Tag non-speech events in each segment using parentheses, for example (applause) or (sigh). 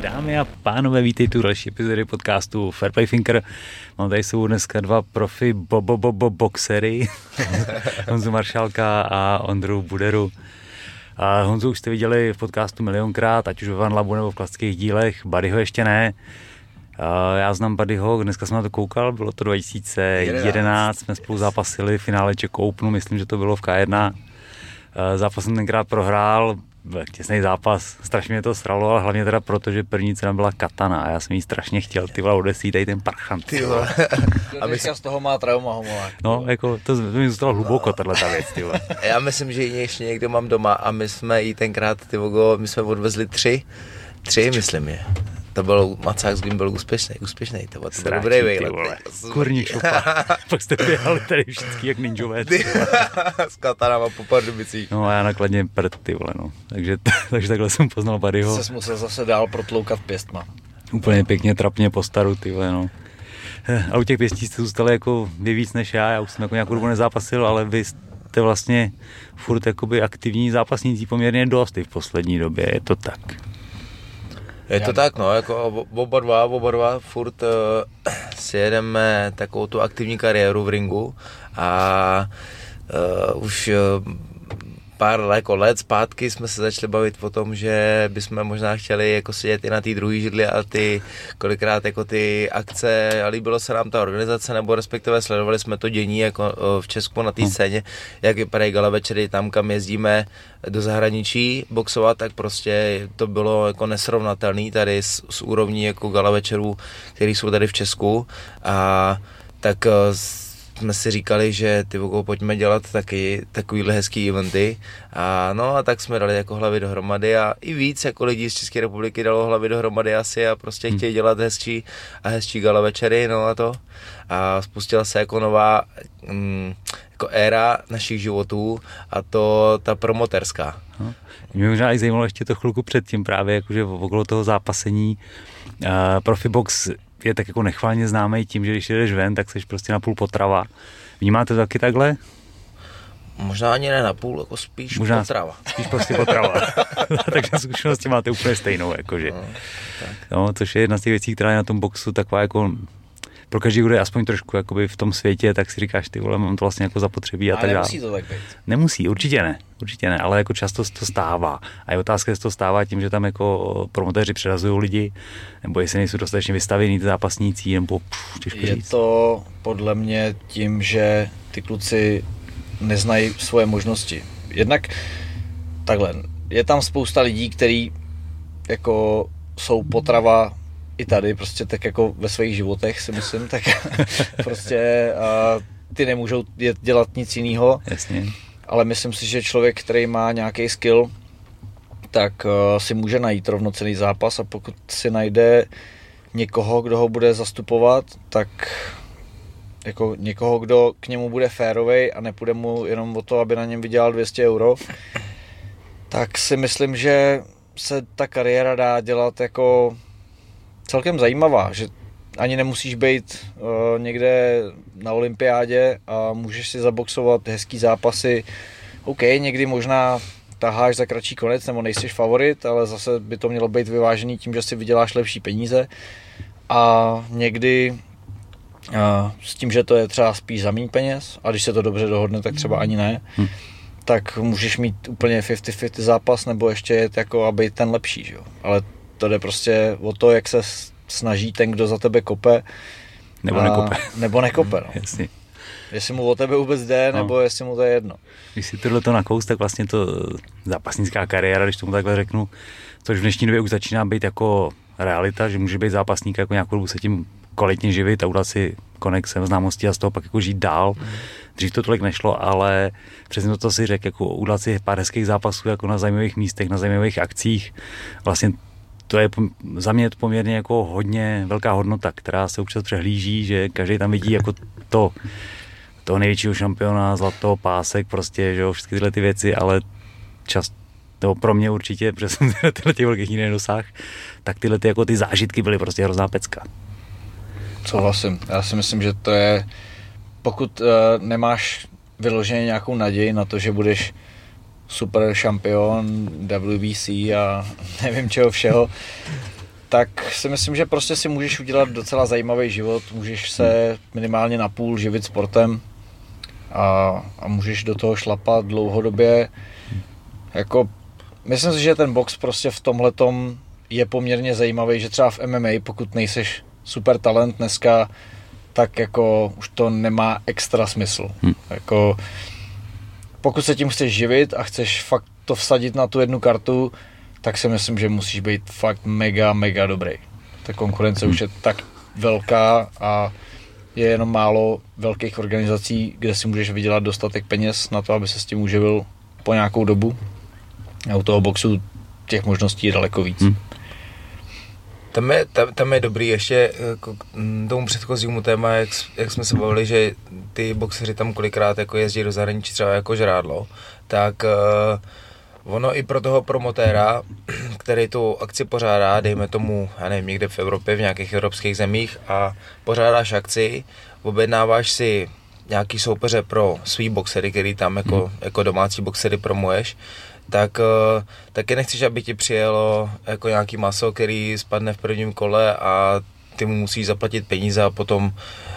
Dámy a pánové, vítejte u další epizody podcastu Fairplay Thinker. Mám tady jsou dneska dva profi bo, bo, bo, bo, boxery, (laughs) Honzu Maršálka a Ondru Buderu. A Honzu už jste viděli v podcastu milionkrát, ať už ve Van Labu nebo v klasických dílech, Buddyho ještě ne. Já znám Buddyho, dneska jsem na to koukal, bylo to 2011, 11. jsme spolu zápasili v finále Czech Openu, myslím, že to bylo v K1. Zápas jsem tenkrát prohrál, těsný zápas, strašně mě to sralo, ale hlavně teda proto, že první cena byla katana a já jsem jí strašně chtěl, ty vole, odesít tady ten parchant. Ty vole. A my z toho má trauma homolák. No, jako, to mi zůstalo hluboko, tahle ta věc, ty vole. Já myslím, že ji ještě někdo mám doma a my jsme jí tenkrát, ty vogo, my jsme odvezli tři, tři, myslím je. To byl, Macák s byl úspěšný, úspěšný, to byl, to byl dobrý výlet. Kurní šupa. (laughs) Pak jste běhali tady všichni jak ninjové. s katanama po Pardubicích. No a já nakladně prd, ty vole, no. Takže, (laughs) takže takhle jsem poznal Barryho. Jsi musel zase dál protloukat pěstma. Úplně pěkně, trapně po staru, ty vole, no. A u těch pěstí jste zůstali jako vy víc než já, já už jsem jako nějakou dobu nezápasil, ale vy jste vlastně furt jakoby aktivní zápasníci poměrně dost i v poslední době, je to tak. Je to tak, no, jako oba dva, oba dva furt uh, si jedeme takovou tu aktivní kariéru v ringu a uh, už uh, pár jako let zpátky jsme se začali bavit o tom, že bychom možná chtěli jako sedět i na té druhé židli a ty kolikrát jako ty akce a líbilo se nám ta organizace, nebo respektive sledovali jsme to dění jako v Česku na té hmm. scéně, jak vypadají gala večery tam, kam jezdíme do zahraničí boxovat, tak prostě to bylo jako nesrovnatelný tady s, s úrovní jako gala večerů, které jsou tady v Česku a tak jsme si říkali, že ty vokou pojďme dělat taky takovýhle hezký eventy. A no a tak jsme dali jako hlavy dohromady a i víc jako lidí z České republiky dalo hlavy dohromady asi a prostě hmm. chtějí dělat hezčí a hezčí gala večery, no a to. A spustila se jako nová mm, jako éra našich životů a to ta promoterská. No. Mě možná i zajímalo ještě to chvilku předtím právě, jakože okolo toho zápasení uh, Profibox je tak jako nechválně známý tím, že když jdeš ven, tak jsi prostě na půl potrava. Vnímáte to taky takhle? Možná ani ne na půl, jako spíš Možná potrava. Spíš prostě potrava. (laughs) Takže zkušenosti máte úplně stejnou, jakože. No, tak. no, což je jedna z těch věcí, která je na tom boxu taková jako pro každý, kdo je aspoň trošku jakoby v tom světě, tak si říkáš, ty vole, mám to vlastně jako zapotřebí a, a tak dále. nemusí to tak být. Nemusí, určitě ne, určitě ne, ale jako často se to stává. A je otázka, jestli to stává tím, že tam jako promotéři přerazují lidi, nebo jestli nejsou dostatečně vystavení ty zápasníci, nebo pff, těžko Je říct. to podle mě tím, že ty kluci neznají svoje možnosti. Jednak takhle, je tam spousta lidí, kteří jako jsou potrava i tady prostě tak jako ve svých životech si myslím, tak (laughs) prostě a ty nemůžou dělat nic jiného. Jasně. Ale myslím si, že člověk, který má nějaký skill, tak uh, si může najít rovnocený zápas a pokud si najde někoho, kdo ho bude zastupovat, tak jako někoho, kdo k němu bude férovej a nepůjde mu jenom o to, aby na něm vydělal 200 euro, tak si myslím, že se ta kariéra dá dělat jako celkem zajímavá, že ani nemusíš být uh, někde na olympiádě a můžeš si zaboxovat hezký zápasy. OK, někdy možná taháš za kratší konec nebo nejsi favorit, ale zase by to mělo být vyvážený tím, že si vyděláš lepší peníze. A někdy uh, s tím, že to je třeba spíš za méně peněz, a když se to dobře dohodne, tak třeba ani ne, hmm. tak můžeš mít úplně 50-50 zápas nebo ještě jet jako a být ten lepší. Že? Ale to jde prostě o to, jak se snaží ten, kdo za tebe kope. Nebo a, nekope. Nebo nekope, (laughs) no. Jasně. Jestli mu o tebe vůbec jde, no. nebo jestli mu to je jedno. Když si tohle to nakous, tak vlastně to zápasnická kariéra, když tomu takhle řeknu, což v dnešní době už začíná být jako realita, že může být zápasník jako nějakou dobu se tím kvalitně živit a udělat si konexem, známosti a z toho pak jako žít dál. Mm. Dřív to tolik nešlo, ale přesně to, co si řekl, jako udělat si pár hezkých zápasů jako na zajímavých místech, na zajímavých akcích, vlastně to je za mě poměrně jako hodně velká hodnota, která se občas přehlíží, že každý tam vidí jako to, toho největšího šampiona, zlato, pásek, prostě, že jo, všechny tyhle ty věci, ale čas, to pro mě určitě, (laughs) protože jsem tyhle těch velkých nikdy nedosáhl, tak tyhle ty, jako ty zážitky byly prostě hrozná pecka. Souhlasím. Já si myslím, že to je, pokud uh, nemáš vyloženě nějakou naději na to, že budeš super šampion WBC a (laughs) nevím čeho všeho, tak si myslím, že prostě si můžeš udělat docela zajímavý život, můžeš se minimálně na půl živit sportem a, a můžeš do toho šlapat dlouhodobě. Jako, myslím si, že ten box prostě v tomhle je poměrně zajímavý, že třeba v MMA, pokud nejseš super talent dneska, tak jako už to nemá extra smysl. Hmm. Jako, pokud se tím chceš živit a chceš fakt to vsadit na tu jednu kartu, tak si myslím, že musíš být fakt mega, mega dobrý. Ta konkurence hmm. už je tak velká a je jenom málo velkých organizací, kde si můžeš vydělat dostatek peněz na to, aby se s tím uživil po nějakou dobu. A u toho boxu těch možností je daleko víc. Hmm. Tam je, tam, tam je dobrý ještě k tomu předchozímu téma, jak, jak jsme se bavili, že ty boxeři tam kolikrát jako jezdí do zahraničí třeba jako žrádlo, tak uh, ono i pro toho promotéra, (clears throat) který tu akci pořádá, dejme tomu, já nevím, někde v Evropě, v nějakých evropských zemích a pořádáš akci, objednáváš si nějaký soupeře pro svý boxery, který tam jako, hmm. jako domácí boxery promuješ, tak uh, taky nechceš, aby ti přijelo jako nějaký maso, který spadne v prvním kole a ty mu musíš zaplatit peníze a potom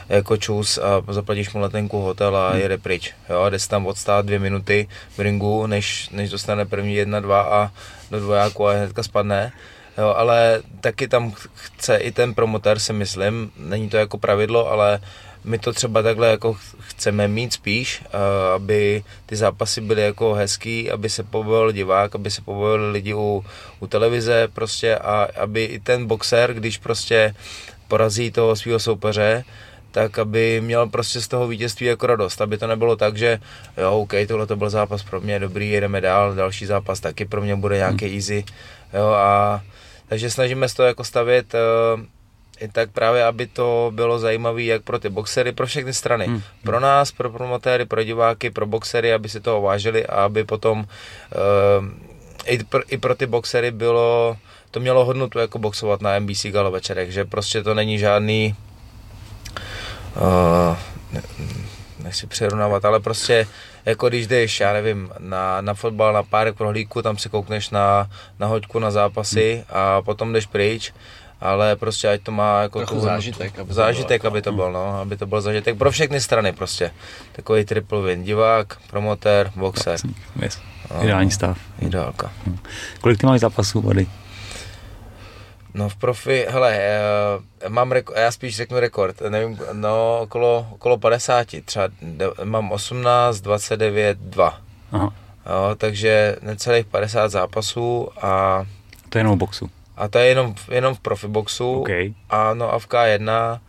jako čus a zaplatíš mu letenku hotel a hmm. jede pryč. Jo, jde tam odstát dvě minuty v ringu, než, než dostane první jedna, dva a do dvojáku a hnedka spadne. Jo, ale taky tam chce i ten promotér, si myslím, není to jako pravidlo, ale my to třeba takhle jako chceme mít spíš, aby ty zápasy byly jako hezký, aby se pobavil divák, aby se pobavili lidi u, u televize prostě a aby i ten boxer, když prostě porazí toho svého soupeře, tak aby měl prostě z toho vítězství jako radost, aby to nebylo tak, že jo, OK, tohle to byl zápas pro mě, dobrý, jedeme dál, další zápas taky pro mě bude nějaký hmm. easy, jo, a takže snažíme se to jako stavět uh, i tak právě, aby to bylo zajímavé jak pro ty boxery, pro všechny strany. Hmm. Pro nás, pro promotéry, pro diváky, pro boxery, aby si to vážili a aby potom uh, i, pro, i pro ty boxery bylo, to mělo hodnotu jako boxovat na NBC Gala večerech, že prostě to není žádný uh, ne, nechci přerovnávat, ale prostě jako když jdeš, já nevím, na, na fotbal, na pár prohlídku, tam se koukneš na, na hoďku, na zápasy hmm. a potom jdeš pryč, ale prostě ať to má jako tu zážitek, aby zážitek, to byl, aby to byl, no, aby to byl zážitek pro všechny strany prostě. Takový triple win, divák, promotér, boxer. Yes. No, Ideální stav. Ideálka. Hmm. Kolik ty máš zápasů vody? No v profi, hele, já, mám reko, já spíš řeknu rekord, nevím, no okolo, okolo 50, třeba de, mám 18, 29, 2. Aha. Jo, takže necelých 50 zápasů a... To je jenom boxu. A to je jenom, jenom v profiboxu. Okay. A no a v K1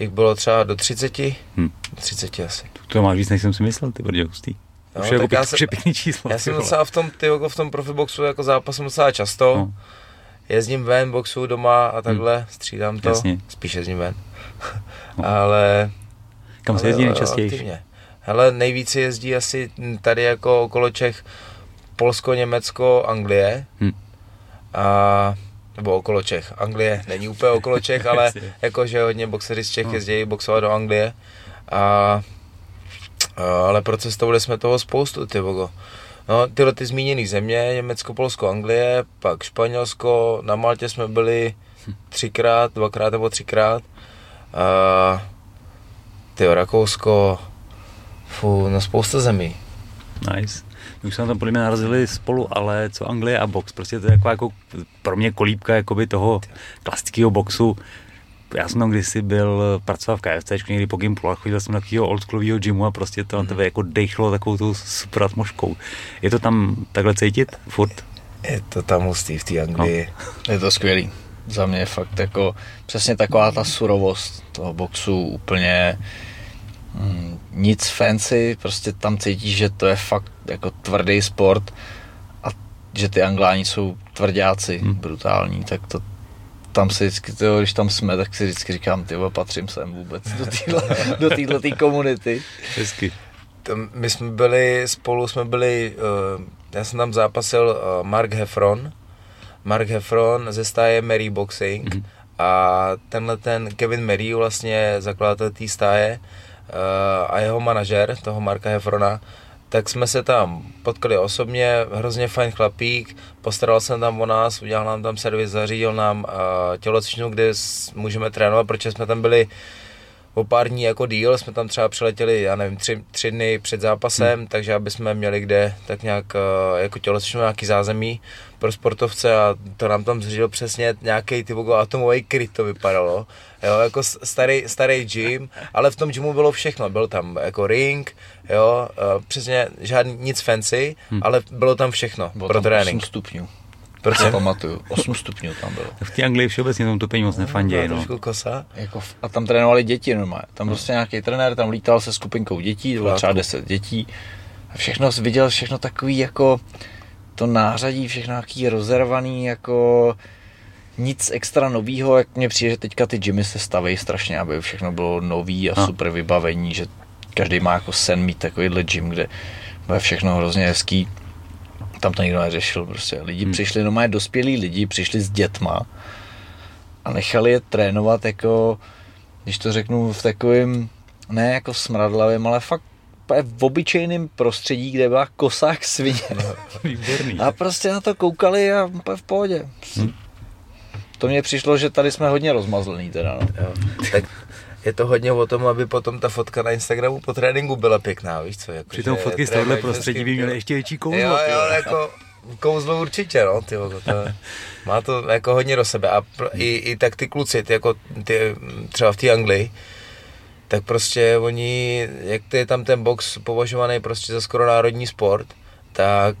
jich bylo třeba do 30. Hm. 30 asi. To máš víc, než jsem si myslel, ty brdě hustý. No, už je jako já jsem, pěkný číslo. Já jsem docela v tom, ty, jako v tom profiboxu jako zápasem docela často. No. Jezdím ven, boxu doma a takhle, hmm. střídám to. Jasně. Spíš jezdím ven. no. (laughs) ale... Kam se jezdí nejčastěji? Hele, nejvíc jezdí asi tady jako okolo Čech Polsko, Německo, Anglie. Hmm. A nebo okolo Čech. Anglie není úplně okolo Čech, ale (laughs) jakože hodně boxery z Čech no. jezdí boxovat do Anglie. A, a, ale procestovali jsme toho spoustu, ty bogo. No, tyhle ty zmíněné země, Německo, Polsko, Anglie, pak Španělsko, na Maltě jsme byli třikrát, dvakrát nebo třikrát. A, tyjo, Rakousko, fů, no spousta zemí. Nice. My už jsme tam podle mě narazili spolu, ale co Anglie a box, prostě to je jako, jako pro mě kolíbka jakoby toho klasického boxu. Já jsem tam kdysi byl, pracoval v KFC, někdy po Gimplu a chodil jsem na takového oldschoolového gymu a prostě to na tebe jako dechlo takovou tu super atmosférou. Je to tam takhle cítit furt? Je to tam hustý v té Anglii. No. Je to skvělý. Za mě je fakt jako přesně taková ta surovost toho boxu úplně mm, nic fancy, prostě tam cítíš, že to je fakt jako tvrdý sport a že ty angláni jsou tvrdáci, hmm. brutální, tak to tam si vždycky, tyjo, když tam jsme, tak si vždycky říkám, ty patřím sem vůbec do téhle do týhle tý komunity. Hezky. My jsme byli, spolu jsme byli, uh, já jsem tam zápasil uh, Mark Heffron, Mark Heffron ze stáje Mary Boxing mm-hmm. a tenhle ten Kevin Mary vlastně zakladatel té stáje a jeho manažer, toho Marka Heffrona, tak jsme se tam potkali osobně, hrozně fajn chlapík, postaral jsem tam o nás, udělal nám tam servis, zařídil nám uh, tělocvičnu, kde můžeme trénovat, protože jsme tam byli o pár dní jako díl, jsme tam třeba přiletěli, já nevím, tři, tři dny před zápasem, hmm. takže aby jsme měli kde tak nějak uh, jako tělocvičnu nějaký zázemí pro sportovce a to nám tam zřídil přesně nějaký ty atomový kryt to vypadalo. Jo, jako starý, starý gym, ale v tom gymu bylo všechno. Byl tam jako ring, jo, přesně žádný nic fancy, hmm. ale bylo tam všechno bylo pro tam trénink. 8 stupňů. Proč si pamatuju, 8 stupňů tam bylo. V té Anglii všeobecně tomu topení moc nefandějí. No. kosa. Jako, a tam trénovali děti normálně. Tam hmm. prostě nějaký trenér tam lítal se skupinkou dětí, bylo třeba 10 dětí. A všechno viděl, všechno takový jako to nářadí, všechno nějaký rozervaný, jako nic extra novýho, jak mně přijde, že teďka ty gymy se staví strašně, aby všechno bylo nový a no. super vybavení, že každý má jako sen mít takovýhle gym, kde bude všechno hrozně hezký. Tam to nikdo neřešil prostě. Lidi hmm. přišli, no mají dospělí lidi, přišli s dětma a nechali je trénovat jako, když to řeknu v takovém, ne jako smradlavém, ale fakt v obyčejném prostředí, kde byla kosák svině. Výborný. A prostě na to koukali a úplně v pohodě. Hmm. To mně přišlo, že tady jsme hodně rozmazlený teda. No. Jo. Tak je to hodně o tom, aby potom ta fotka na Instagramu po tréninku byla pěkná, víš co? Jako, Přitom fotky z tohle prostředí by měly ještě větší kouzlo. Jo, jo, jako kouzlo určitě, no, ty, to, má to jako hodně do sebe a i, i tak ty kluci, ty, jako ty, třeba v té Anglii, tak prostě oni, jak ty je tam ten box považovaný prostě za skoro národní sport, tak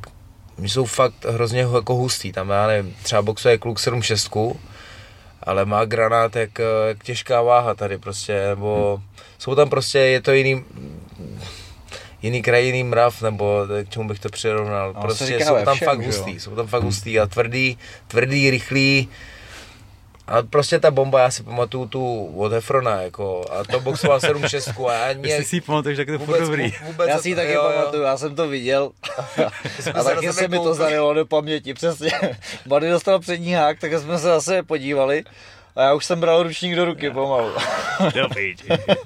jsou fakt hrozně jako hustý, tam já nevím, třeba boxuje kluk 7-6, ale má granát jak, jak těžká váha tady prostě, nebo hmm. jsou tam prostě, je to jiný, jiný kraj, jiný mrav, nebo k čemu bych to přirovnal. No, prostě jsou tam všem, fakt hustý, jsou tam fakt hmm. hustý a tvrdý, tvrdý, rychlý, a prostě ta bomba, já si pamatuju tu od Hefrona, jako, a to boxoval 7-6 a já nějak... Jestli si pamatuješ, tak je to vůbec, dobrý. Vůbec, já si ji taky jo, pamatuju, já jsem to viděl (laughs) a taky se mi to zanilo do paměti, přesně. (laughs) Bady dostal přední hák, tak jsme se zase podívali a já už jsem bral ručník do ruky pomalu. (laughs) Dobrý.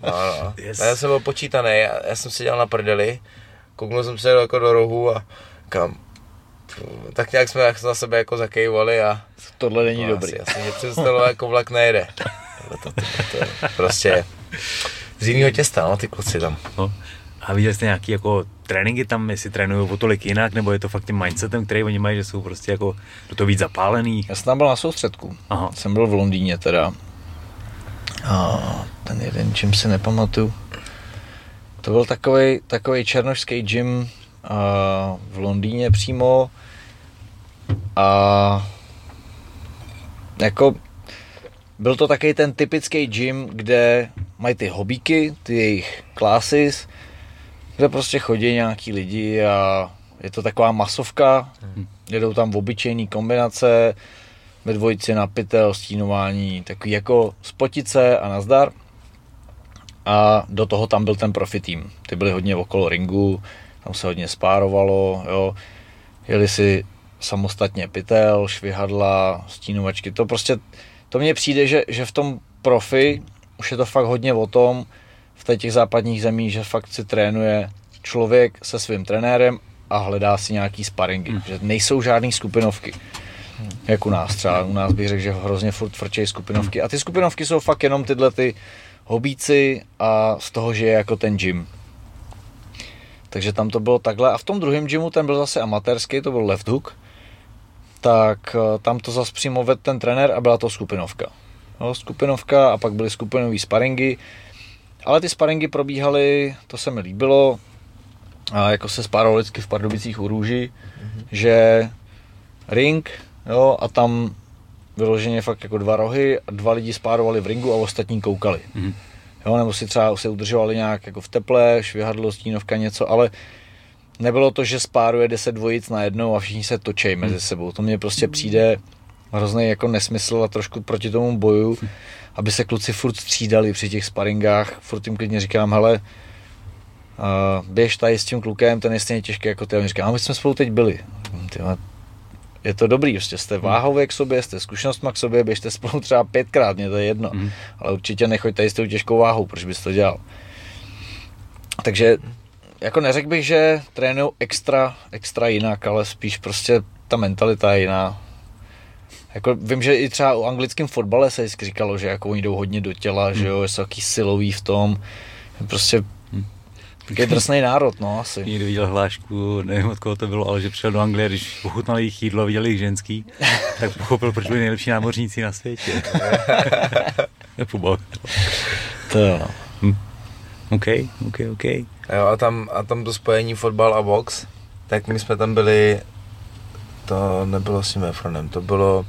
no, no. Yes. já jsem byl počítaný, já, já jsem seděl na prdeli, kouknul jsem se jako do rohu a kam, tak nějak jsme na sebe jako zakejvali a... Tohle není no, dobrý. Asi, asi mě představilo jako vlak nejede. To, to, to, to, prostě z jiného těsta, no, ty kluci tam. No. A viděli jste nějaký jako tréninky tam, jestli trénují o tolik jinak, nebo je to fakt tím mindsetem, který oni mají, že jsou prostě jako do toho víc zapálený? Já jsem tam byl na soustředku. Aha. Jsem byl v Londýně teda. A ten jeden, čím si nepamatuju. To byl takový, takový černošský gym v Londýně přímo a jako byl to taky ten typický gym, kde mají ty hobíky, ty jejich classes, kde prostě chodí nějaký lidi a je to taková masovka, hmm. jedou tam v obyčejný kombinace, ve dvojici na pytel, stínování, takový jako spotice a nazdar. A do toho tam byl ten profi tým. Ty byli hodně okolo ringu, tam se hodně spárovalo, jo. Jeli si samostatně pytel, švihadla, stínovačky, to prostě, to mně přijde, že, že v tom profi už je to fakt hodně o tom, v těch západních zemích, že fakt si trénuje člověk se svým trenérem a hledá si nějaký sparingy, hmm. že nejsou žádné skupinovky. Jak u nás třeba, u nás bych řekl, že hrozně furt frčejí skupinovky. Hmm. A ty skupinovky jsou fakt jenom tyhle ty hobíci a z toho, že je jako ten gym. Takže tam to bylo takhle. A v tom druhém gymu ten byl zase amatérský, to byl left hook. Tak eh, tam to zase přímo vedl ten trenér a byla to skupinovka. No, skupinovka a pak byly skupinové sparingy. Ale ty sparingy probíhaly, to se mi líbilo, a jako se spárovalo vždycky v Pardubicích u Růži, mm-hmm. že ring, jo, a tam vyloženě fakt jako dva rohy, a dva lidi spárovali v ringu a ostatní koukali. Mm-hmm jo, nebo si třeba se udržovali nějak jako v teple, švihadlo, stínovka, něco, ale nebylo to, že spáruje 10 dvojic na jednou a všichni se točejí mezi hmm. sebou. To mně prostě přijde hrozný jako nesmysl a trošku proti tomu boju, aby se kluci furt střídali při těch sparingách. Furt jim klidně říkám, hele, uh, běž tady s tím klukem, ten je stejně těžký jako ty. A říkám, a my jsme spolu teď byli. Ty, je to dobrý, prostě jste hmm. váhově k sobě, jste zkušenostma k sobě, běžte spolu třeba pětkrát, mě to je jedno, mm. ale určitě nechoďte s tou těžkou váhou, proč bys to dělal. Takže jako neřekl bych, že trénují extra, extra jinak, ale spíš prostě ta mentalita je jiná. Jako vím, že i třeba o anglickém fotbale se vždycky říkalo, že jako oni jdou hodně do těla, hmm. že jo, jsou taky silový v tom. Prostě hmm. je drsný národ, no asi. Někdo viděl hlášku, nevím od koho to bylo, ale že přišel do Anglie, když pochutnali jejich jídlo, viděli jich ženský, tak pochopil, proč byli nejlepší námořníci na světě. (laughs) to jo. No. Hm. OK, OK, OK. Jo, a tam, a tam to spojení fotbal a box, tak my jsme tam byli, to nebylo s tím Efronem, to bylo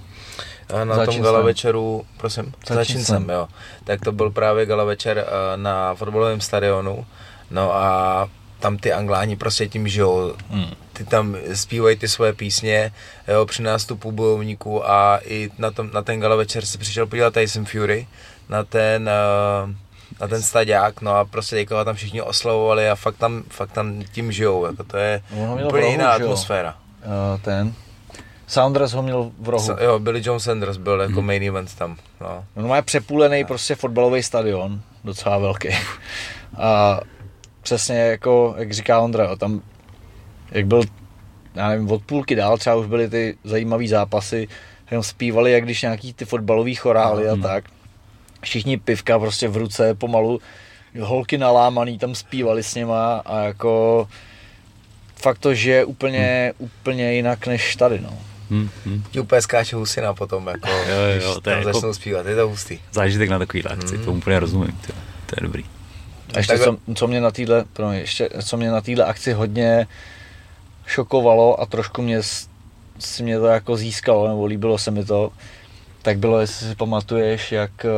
eh, na Začín tom gala večeru, prosím, začín jsem, jo. Tak to byl právě gala večer eh, na fotbalovém stadionu, no a tam ty angláni prostě tím žijou. Hmm. Ty tam zpívají ty svoje písně jo, při nástupu bojovníků a i na, tom, na ten gala večer se přišel podívat Tyson Fury na ten uh, na ten staďák, no a prostě jako tam všichni oslavovali a fakt tam, fakt tam tím žijou, jako to je no, úplně jiná atmosféra. Uh, ten, Sanders ho měl v rohu. Sa, jo, Billy John Sanders byl jako hmm. main event tam. No. no má přepůlený no. prostě fotbalový stadion, docela velký. A přesně jako, jak říká Ondra, tam, jak byl, já nevím, od půlky dál třeba už byly ty zajímavé zápasy, jenom zpívali, jak když nějaký ty fotbalový chorály a hmm. Všichni pivka prostě v ruce pomalu, holky nalámaný tam zpívali s něma a jako fakt to žije úplně, hmm. úplně jinak než tady, no. Hmm, hmm. Ti úplně skáče husina potom, jako, jo, jo, to je tam jako zpívat, je to hustý. Zážitek na takový akci, hmm. to úplně rozumím, to, to je dobrý. A ještě co, co, mě na týhle, mě, ještě, co mě na téhle akci hodně šokovalo a trošku mě, si mě to jako získalo, nebo líbilo se mi to, tak bylo, jestli si pamatuješ, jak eh,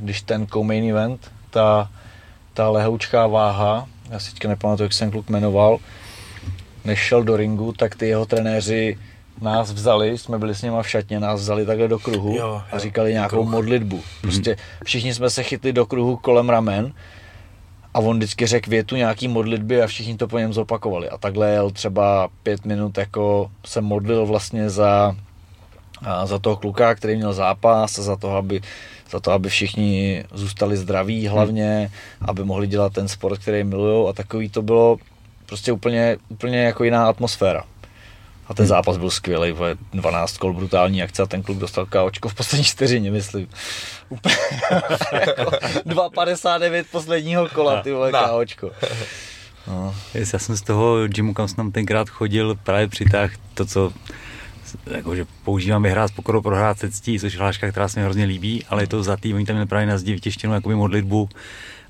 když ten co-main event, ta, ta lehoučká váha, já si teďka nepamatuju, jak jsem kluk jmenoval, než šel do ringu, tak ty jeho trenéři nás vzali, jsme byli s nima v šatně, nás vzali takhle do kruhu jo, jo, a říkali nějakou kruh. modlitbu. Mhm. Prostě všichni jsme se chytli do kruhu kolem ramen a on vždycky řekl větu nějaký modlitby a všichni to po něm zopakovali. A takhle jel třeba pět minut, jako se modlil vlastně za za toho kluka, který měl zápas a za to, aby, za to, aby všichni zůstali zdraví hlavně, hmm. aby mohli dělat ten sport, který milují a takový to bylo prostě úplně, úplně jako jiná atmosféra. A ten hmm. zápas byl skvělý, 12 kol brutální akce a ten kluk dostal káočko v poslední čtyřině, myslím. Úplně jako 2,59 posledního kola, ty vole, káočko. No. Já jsem z toho gymu, kam jsem tam tenkrát chodil, právě přitáhl to, co jako, že používám vyhrát s pokorou, prohrát se ctí, což je hláška, která se mi hrozně líbí, ale je to za tým, oni tam měli právě na zdi vytěštěnou jakoby modlitbu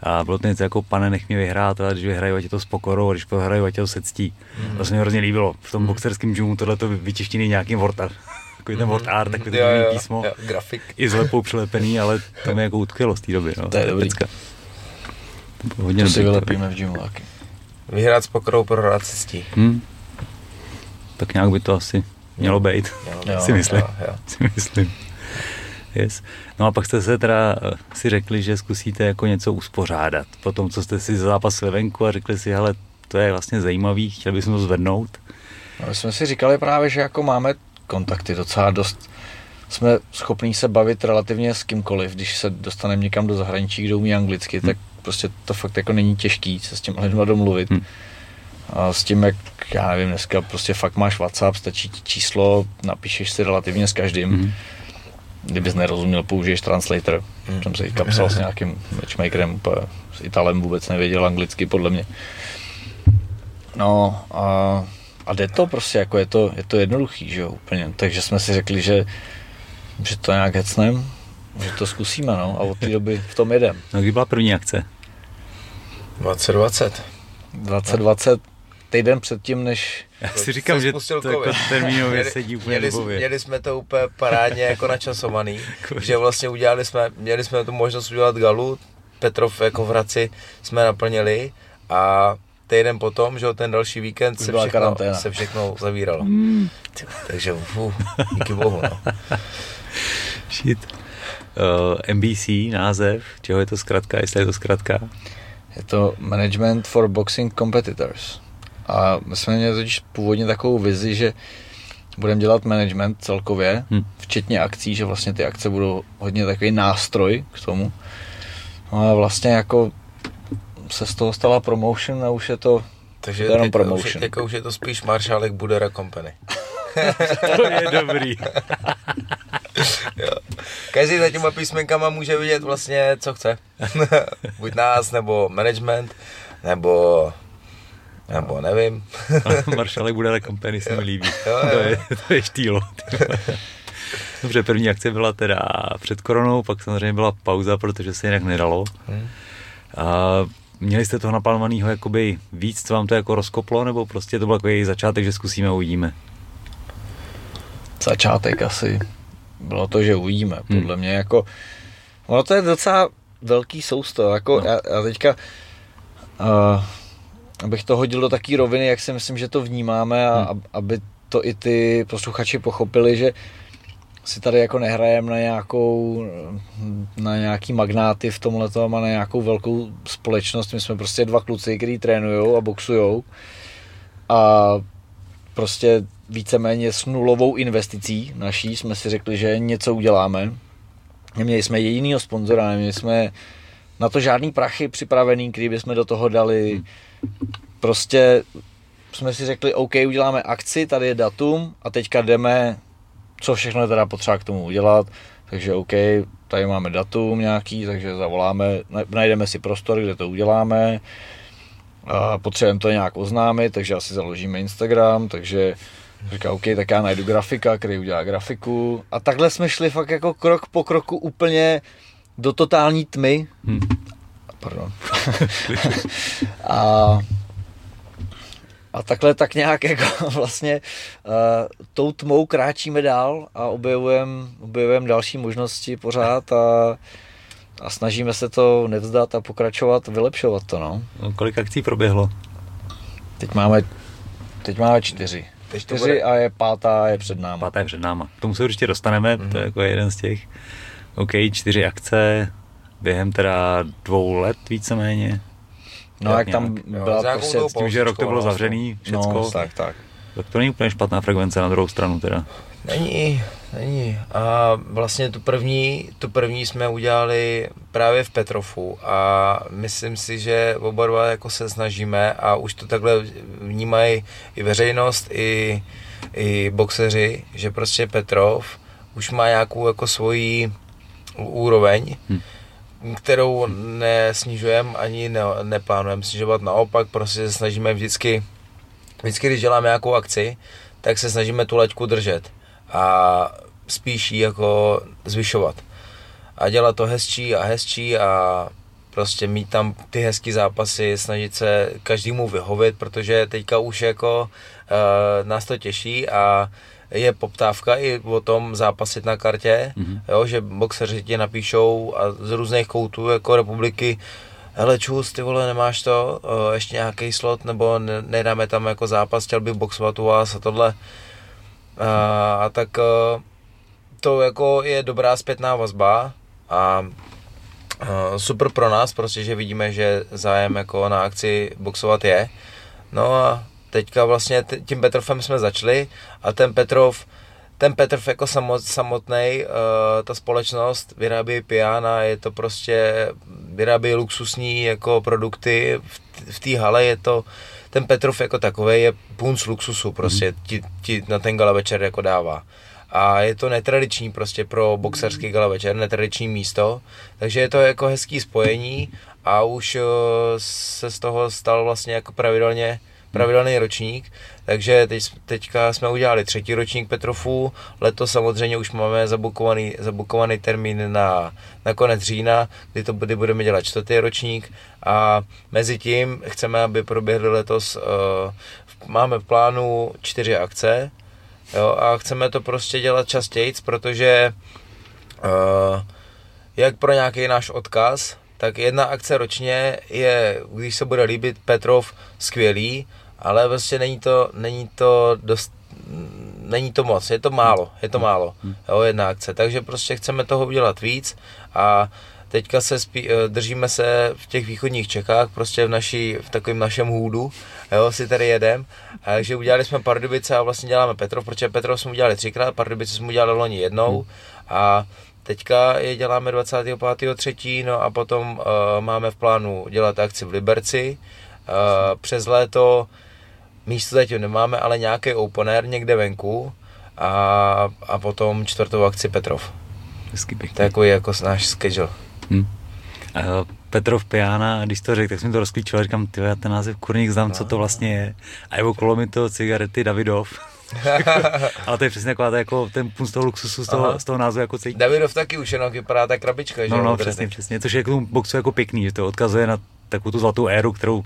a bylo to něco jako pane, nech mě vyhrát, a když vyhrají, ať je to s pokorou, a když prohrají, ať je to se ctí. Mm. To se mi hrozně líbilo. V tom mm. boxerském džumu tohle to vytěštěný nějakým vortar. (laughs) Takový ten word art, takový ten jo, písmo. Jo, grafik. I s lepou přilepený, ale to mi jako utkvělo z té doby. No, to je dobrý. To bylo hodně to si vylepíme v džimu taky. Vyhrát s pokorou, prohrát se ctí. Hmm. Tak nějak by to asi Mělo být, jo, si myslím. Jo, jo. (laughs) Si myslím. Yes. No a pak jste se teda eh, si řekli, že zkusíte jako něco uspořádat. Po tom, co jste si zápas venku a řekli si, hele, to je vlastně zajímavý, chtěli bychom to zvednout. No, my jsme si říkali právě, že jako máme kontakty docela dost. Jsme schopní se bavit relativně s kýmkoliv, když se dostaneme někam do zahraničí, kde umí anglicky, hmm. tak prostě to fakt jako není těžký se s těmi lidmi domluvit. Hmm. A s tím, jak, já nevím, dneska prostě fakt máš WhatsApp, stačí ti číslo, napíšeš si relativně s každým. Mm. Kdybys nerozuměl, použiješ translator. Mm. Jsem se teďka psal s nějakým matchmakerem, s Italem vůbec nevěděl anglicky, podle mě. No a, a jde to prostě, jako je to, je to jednoduchý, že jo, úplně. Takže jsme si řekli, že, že to nějak hecnem, že to zkusíme, no, a od té doby v tom jedem. No, kdy byla první akce? 2020. 2020 týden předtím, než... Já si říkám, že to jako termínově sedí úplně měli, měli, měli jsme to úplně parádně jako načasovaný, že vlastně udělali jsme, měli jsme tu možnost udělat galu, Petrov jako v Hradci jsme naplnili a týden potom, že ten další víkend se všechno, se všechno zavíralo. Mm. Takže uf, díky bohu. No. Shit. Uh, NBC název, čeho je to zkratka, jestli je to zkratka? Je to Management for Boxing Competitors. A my jsme měli totiž původně takovou vizi, že budeme dělat management celkově, hmm. včetně akcí, že vlastně ty akce budou hodně takový nástroj k tomu. No a vlastně jako se z toho stala promotion a už je to Takže To je jenom teďka už, promotion. teďka už je to spíš Maršálek Budera Company. (laughs) To je dobrý. (laughs) Jo. Každý za těma písmenkama může vidět vlastně, co chce. (laughs) Buď nás, nebo management, nebo nebo nevím. (laughs) Maršalek bude na company, se mi líbí. Jo, jo. To je, to je štýlo. (laughs) Dobře, první akce byla teda před koronou, pak samozřejmě byla pauza, protože se jinak nedalo. Hmm. A měli jste toho naplánovaného jakoby víc, co vám to jako rozkoplo, nebo prostě to byl takový začátek, že zkusíme a uvidíme? Začátek asi bylo to, že uvidíme. Podle mě jako, ono to je docela velký sousto. Jako No. já, já teďka, uh, abych to hodil do taký roviny, jak si myslím, že to vnímáme a Hmm. ab- aby to i ty posluchači pochopili, že si tady jako nehrajeme na nějakou, na nějaký magnáty v tomhle a na nějakou velkou společnost. My jsme prostě dva kluci, kteří trénujou a boxujou a prostě víceméně s nulovou investicí naší jsme si řekli, že něco uděláme. Neměli jsme jedinýho sponzora, neměli jsme na to žádný prachy připravený, který bychom do toho dali. Prostě jsme si řekli, OK, uděláme akci, tady je datum a teďka jdeme, co všechno je teda potřeba k tomu udělat. Takže OK, tady máme datum nějaký, takže zavoláme, na- najdeme si prostor, kde to uděláme. A potřebujeme to nějak oznámit, takže asi založíme Instagram, takže říká, OK, tak já najdu grafika, který udělá grafiku. A takhle jsme šli fakt jako krok po kroku úplně do totální tmy. Hm. Pardon. (laughs) a, a takhle tak nějak jako (laughs) vlastně uh, tou tmou kráčíme dál a objevujeme objevujem další možnosti pořád a, a snažíme se to nevzdat a pokračovat, vylepšovat to. No. No, kolik akcí proběhlo? Teď máme, teď máme čtyři. Teď Čtyři bude- a je pátá je před náma. Pátá je před náma. K tomu se určitě dostaneme, mm-hmm. to je jako jeden z těch. OK, čtyři akce během teda dvou let víceméně. No Jak jak tam nějak. Jo, byla s nějakou prostě... S tím, že rok to bylo zavřený, všecko. No, tak, tak. Tak to není úplně špatná frekvence na druhou stranu teda. Není, není. A vlastně tu první, tu první jsme udělali právě v Petrofu a myslím si, že oba dva jako se snažíme a už to takhle vnímají i veřejnost, i, i boxeři, že prostě Petrov už má nějakou jako svoji úroveň, Hm. Kterou nesnižujeme ani ne, neplánujeme snižovat, naopak prostě se snažíme vždycky, vždycky když děláme nějakou akci, tak se snažíme tu laťku držet a spíš ji jako zvyšovat. A dělat to hezčí a hezčí a prostě mít tam ty hezký zápasy, snažit se každému vyhovět, protože teďka už jako uh, nás to těší a je poptávka i o tom zápasit na kartě, Mhm. jo, že boxeři ti napíšou a z různých koutů jako republiky hele čus, ty vole, nemáš to, uh, ještě nějaký slot, nebo ne, nedáme tam jako zápas, chtěl bych boxovat u vás a tohle. A, a tak uh, to jako je dobrá zpětná vazba a uh, super pro nás, prostě, že vidíme, že zájem jako na akci boxovat je. No a teďka vlastně tím Petrofem jsme začali a ten Petrov, ten Petrov jako samot, samotný, uh, ta společnost vyrábí piana, je to prostě, vyrábí luxusní jako produkty, v, té hale je to, ten Petrov jako takový je punc luxusu, prostě ti, ti na ten gala večer jako dává. A je to netradiční prostě pro boxerský gala večer, netradiční místo, takže je to jako hezký spojení a už uh, se z toho stal vlastně jako pravidelně pravidelný ročník, takže teď, teďka jsme udělali třetí ročník Petrofu, letos samozřejmě už máme zabukovaný, zabukovaný termín na, na konec října, kdy, to, kdy budeme dělat čtvrtý ročník. A mezi tím chceme, aby proběhly letos, uh, máme v plánu čtyři akce jo, a chceme to prostě dělat častěji, protože uh, jak pro nějaký náš odkaz, tak jedna akce ročně je, když se bude líbit Petrov, skvělý, ale prostě není to, není to dost, není to moc, je to málo, je to málo, jo, jedna akce, takže prostě chceme toho udělat víc a teďka se spí, eh, držíme se v těch východních Čechách, prostě v, naší, v takovém našem hůdu, jo, si tady jedem, takže udělali jsme Pardubice a vlastně děláme Petrov, protože Petrov jsme udělali třikrát, Pardubice jsme udělali loni jednou. A Teďka je děláme 25.3. no a potom uh, máme v plánu dělat akci v Liberci přes léto místo zatím nemáme, ale nějaký open air někde venku a, a potom čtvrtou akci Petrov. Hezky pěkný. To je jako, jako náš schedule. Hmm. Uh, Petrov Piana, když to řekl, tak jsem to rozklíčoval, říkám, ty já ten název kurník znám, co to vlastně je. A je okolo mi to cigarety Davidov. (laughs) Ale to je přesně taková jako ten pun z toho luxusu, z toho, z toho názvu jako celý. Davidov taky už jenom vypadá ta krabička, že No, no, přesně, přesně, což je k tomu boxu jako pěkný, že to odkazuje na takovou tu zlatou éru, kterou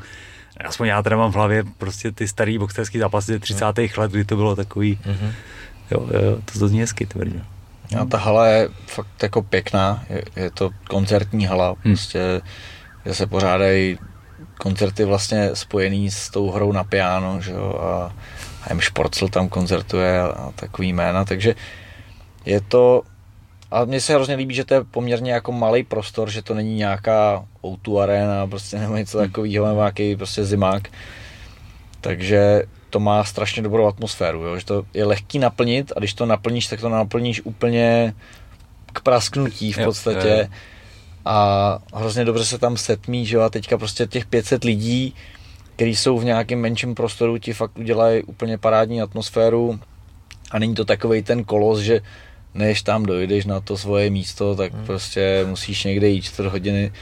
aspoň já teda mám v hlavě prostě ty starý boxerský zápasy ze 30. let, kdy to bylo takový, mm-hmm. jo, jo, to, to zní hezky, tvrdě. A ta hala je fakt jako pěkná, je, je to koncertní hala, hmm. prostě, kde se pořádají koncerty vlastně spojený s tou hrou na piano, že jo, a, M. Šporcel tam koncertuje a, a takový jména, takže je to, a mně se hrozně líbí, že to je poměrně jako malý prostor, že to není nějaká O2 arena, prostě nebo něco hmm. takového, nebo nějaký prostě zimák, takže to má strašně dobrou atmosféru, jo? že to je lehký naplnit a když to naplníš, tak to naplníš úplně k prasknutí v podstatě. Jo, jo. A hrozně dobře se tam setmí, že jo, a teďka prostě těch 500 lidí, kteří jsou v nějakém menším prostoru, ti fakt udělají úplně parádní atmosféru a není to takový ten kolos, že než tam dojdeš na to svoje místo, tak hmm. prostě musíš někde jít čtvrt hodiny.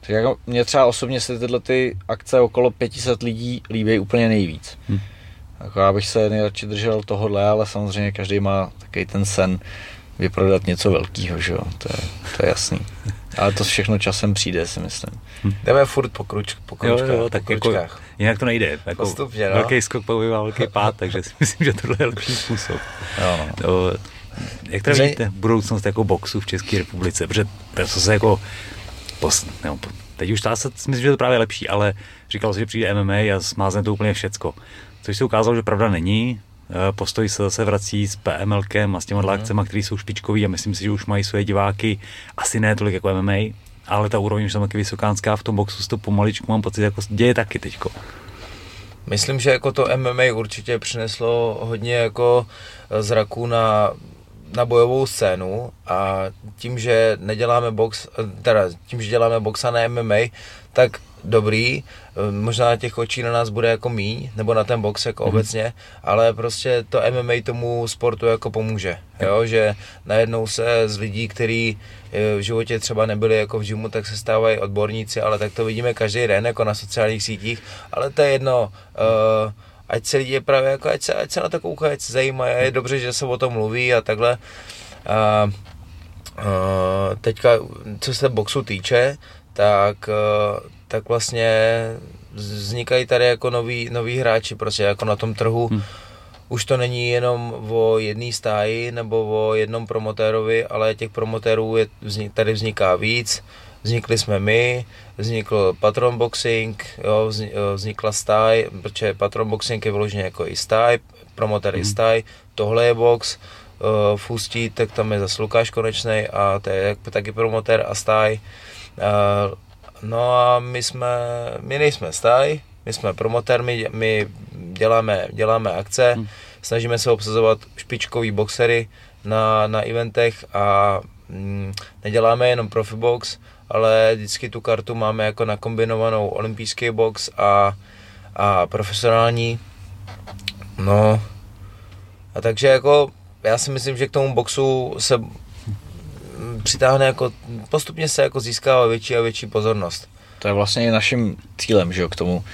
Tak jako mě třeba osobně se tyhle ty akce okolo 500 lidí líbí úplně nejvíc. Hmm. Jako já bych se nejradši držel tohohle, ale samozřejmě každý má takový ten sen vyprodat něco velkého, že jo, to je, to je jasný. Ale to všechno časem přijde, si myslím. Hm. Jdeme furt po, kruč, po kručkách. Jo, jo, tak po jako, jinak to nejde. Jako Postupně, no. Velký skok velký pád, takže si myslím, že tohle je lepší způsob. Jo, no. to, jak to vidíte budoucnost jako boxu v České republice? Protože to se jako pos, nebo, teď už ta se, myslím, že to právě lepší, ale říkal si, že přijde MMA a smázne to úplně všecko což se ukázalo, že pravda není. Eh, postoj se zase vrací s PMLkem a s těma mm. akcemi, které jsou špičkový a myslím si, že už mají své diváky asi ne tolik jako MMA, ale ta úroveň už je taky vysokánská, v tom boxu se to pomaličku mám pocit, jako děje taky teďko. Myslím, že jako to MMA určitě přineslo hodně jako zraku na na bojovou scénu a tím, že neděláme box, teda tím, že děláme box a ne MMA, tak dobrý, eh, možná těch očí na nás bude jako míň, nebo na ten box jako mm-hmm. obecně, ale prostě to MMA tomu sportu jako pomůže, jo, že najednou se z lidí, kteří eh, v životě třeba nebyli jako v gymu, tak se stávají odborníci, ale tak to vidíme každý den jako na sociálních sítích, ale to je jedno, uh, ať se lidi právě jako, ať se, ať se na to koukají, ať se zajímají, je dobře, že se o tom mluví a takhle. Uh, uh, teďka, co se boxu týče, tak tak vlastně vznikají tady jako noví, noví hráči prostě jako na tom trhu. Hmm. Už to není jenom o jedné stáji nebo o jednom promotérovi, ale těch promotérů je, tady vzniká víc. Vznikli jsme my, vznikl Patron Boxing, jo, vznikla stáj, protože Patron Boxing je vyloženě jako i stáj, promotér hmm. i stáj, tohle je box, uh, Fustí, tak tam je zase Lukáš Konečný a to je taky promotér a stáj. Uh, No a my jsme, my nejsme stáj, my jsme promotér, my, my děláme, děláme akce, hmm. snažíme se obsazovat špičkový boxery na, na eventech a mm, neděláme jenom profi box, ale vždycky tu kartu máme jako nakombinovanou olympijský box a, a profesionální. No a takže jako já si myslím, že k tomu boxu se přitáhne jako, postupně se jako získává větší a větší pozornost. To je vlastně i naším cílem, že jo, k tomu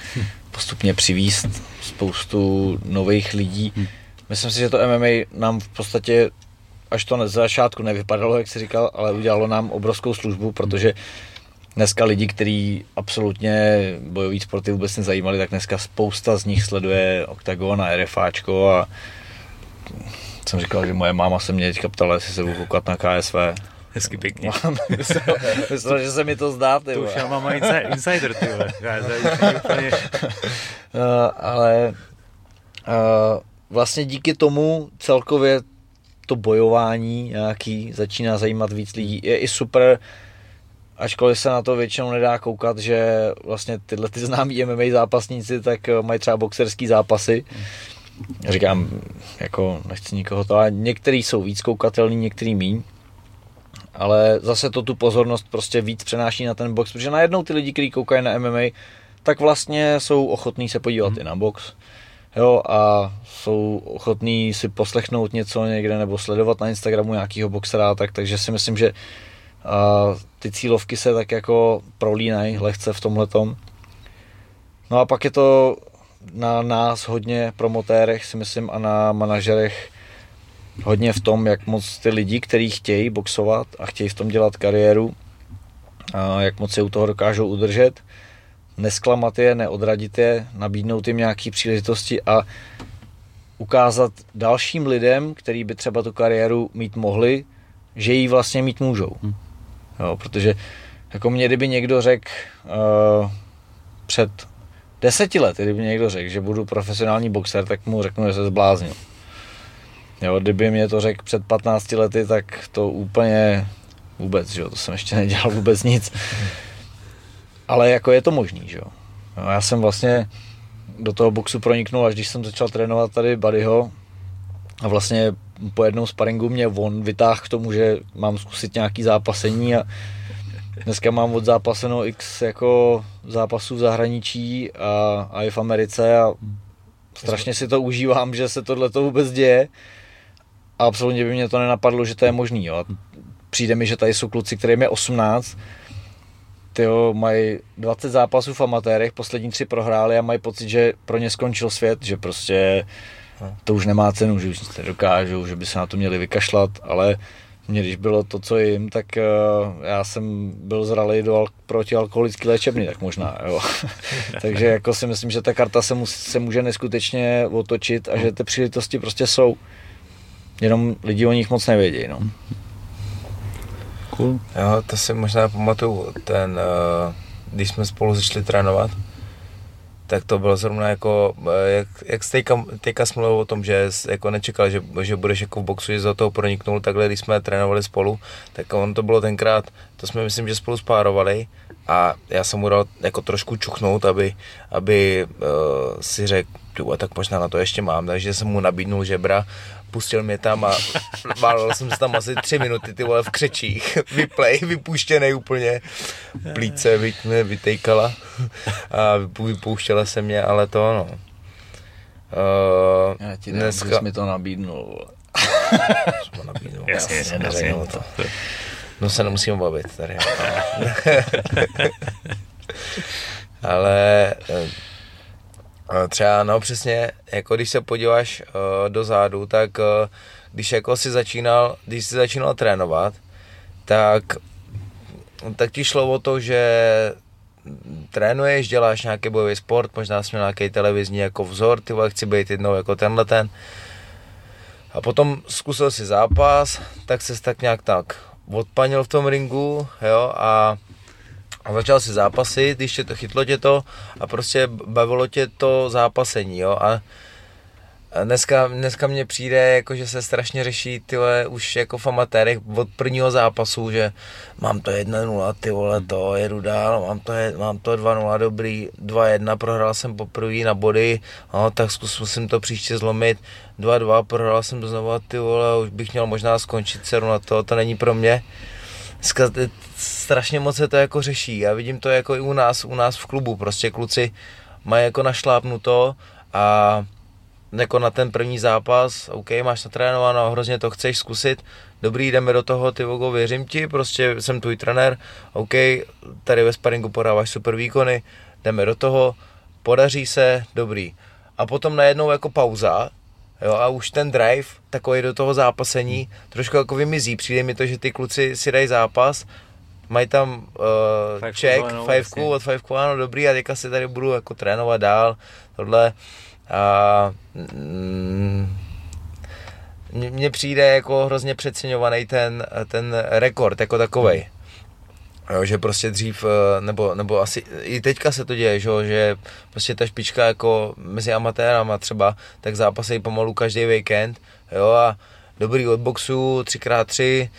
postupně přivíst spoustu nových lidí. Hm. Myslím si, že to MMA nám v podstatě až to z začátku nevypadalo, jak jsi říkal, ale udělalo nám obrovskou službu, protože dneska lidi, kteří absolutně bojový sporty vůbec nezajímali, tak dneska spousta z nich sleduje Octagon a RFAčko a jsem říkal, že moje máma se mě teďka ptala, jestli se budu koukat na KSV. Hezky pěkně. (laughs) myslel, že se mi to zdá, ty To už já mám insider, ty ale uh, vlastně díky tomu celkově to bojování nějaký začíná zajímat víc lidí. Je i super, ačkoliv se na to většinou nedá koukat, že vlastně tyhle ty známí MMA zápasníci tak eh, mají třeba boxerský zápasy. Říkám, jako nechci nikoho to, ale některý jsou víc koukatelný, některý míň ale zase to tu pozornost prostě víc přenáší na ten box, protože najednou ty lidi, kteří koukají na MMA, tak vlastně jsou ochotní se podívat hmm. i na box. Jo, a jsou ochotní si poslechnout něco někde nebo sledovat na Instagramu nějakého boxera, tak, takže si myslím, že a, ty cílovky se tak jako prolínají lehce v tomhletom. No a pak je to na nás hodně promotérech, si myslím, a na manažerech hodně v tom, jak moc ty lidi, kteří chtějí boxovat a chtějí v tom dělat kariéru, a jak moc se u toho dokážou udržet, nesklamat je, neodradit je, nabídnout jim nějaké příležitosti a ukázat dalším lidem, kteří by třeba tu kariéru mít mohli, že ji vlastně mít můžou. Hmm. Jo, protože jako mě, kdyby někdo řekl uh, před deseti lety, kdyby někdo řekl, že budu profesionální boxer, tak mu řeknu, že se zbláznil. Jo, kdyby mě to řekl před 15 lety, tak to úplně vůbec, že jo, to jsem ještě nedělal vůbec nic. Ale jako je to možný, že jo. No, já jsem vlastně do toho boxu proniknul, až když jsem začal trénovat tady Buddyho a vlastně po jednom sparingu mě on vytáhl k tomu, že mám zkusit nějaký zápasení a dneska mám od zápaseno x jako zápasů v zahraničí a, a i v Americe a strašně si to užívám, že se tohle to vůbec děje a absolutně by mě to nenapadlo, že to je možný. Jo. Přijde mi, že tady jsou kluci, kterým je 18, tyjo, mají 20 zápasů v amatérech, poslední tři prohráli a mají pocit, že pro ně skončil svět, že prostě to už nemá cenu, že už nic nedokážou, že by se na to měli vykašlat, ale mě když bylo to, co jim, tak uh, já jsem byl zralý do al- protialkoholický léčebný, tak možná, jo. (laughs) Takže jako si myslím, že ta karta se, mus, se může neskutečně otočit a že ty příležitosti prostě jsou. Jenom lidi o nich moc nevědí, no. Cool. Jo, to si možná pamatuju, ten, uh, když jsme spolu začali trénovat, tak to bylo zrovna jako, eh, jak, jak jste teďka, teďka mluvil o tom, že jsi jako nečekal, že, že budeš jako v boxu, že za toho proniknul, takhle když jsme trénovali spolu, tak on to bylo tenkrát, to jsme myslím, že spolu spárovali a já jsem mu dal jako trošku čuchnout, aby, aby uh, si řekl, tak možná na to ještě mám, takže jsem mu nabídnul žebra pustil mě tam a válel jsem se tam asi tři minuty, ty vole, v křečích, (laughs) vyplej, vypuštěný úplně, plíce vy, mě vytejkala a vypouštěla se mě, ale to no. Uh, Já ti dám, dneska... jsi mi to nabídnul, vole. to nabídnul, jasně, jasně, jasně, to. No se nemusím bavit tady. (laughs) ale eh, Třeba, no přesně, jako když se podíváš uh, dozadu, tak uh, když jako si začínal, když si začínal trénovat, tak, tak ti šlo o to, že trénuješ, děláš nějaký bojový sport, možná jsi měl nějaký televizní jako vzor, ty chci být jednou jako tenhle ten. A potom zkusil si zápas, tak se tak nějak tak odpanil v tom ringu, jo, a a začal si zápasit, když tě to chytlo tě to a prostě bavilo tě to zápasení, jo, a Dneska, dneska mně přijde, jako, že se strašně řeší tyhle, už jako v amatérech od prvního zápasu, že mám to 1-0, ty vole, to jedu dál, mám to, mám to 2-0, dobrý, 2-1, prohrál jsem poprvé na body, no, tak zkus, musím to příště zlomit, 2-2, prohrál jsem to znovu, ty vole, už bych měl možná skončit seru na to, to není pro mě. Dneska strašně moc se to jako řeší. Já vidím to jako i u nás, u nás v klubu. Prostě kluci mají jako našlápnuto a jako na ten první zápas, OK, máš natrénováno hrozně to chceš zkusit, dobrý, jdeme do toho, ty vogo, věřím ti, prostě jsem tvůj trenér, OK, tady ve sparingu podáváš super výkony, jdeme do toho, podaří se, dobrý. A potom najednou jako pauza, Jo, a už ten drive, takový do toho zápasení, trošku jako vymizí. Přijde mi to, že ty kluci si dají zápas, mají tam uh, check, fivku od fivku, ano, dobrý, a teďka si tady budu jako trénovat dál, tohle. A mm, mně přijde jako hrozně přeceňovaný ten, ten rekord jako takovej. Jo, že prostě dřív, eh, nebo, nebo asi i teďka se to děje, že, že prostě ta špička jako mezi amatérama třeba, tak zápasí pomalu každý víkend, jo, a dobrý od boxu, 3x3,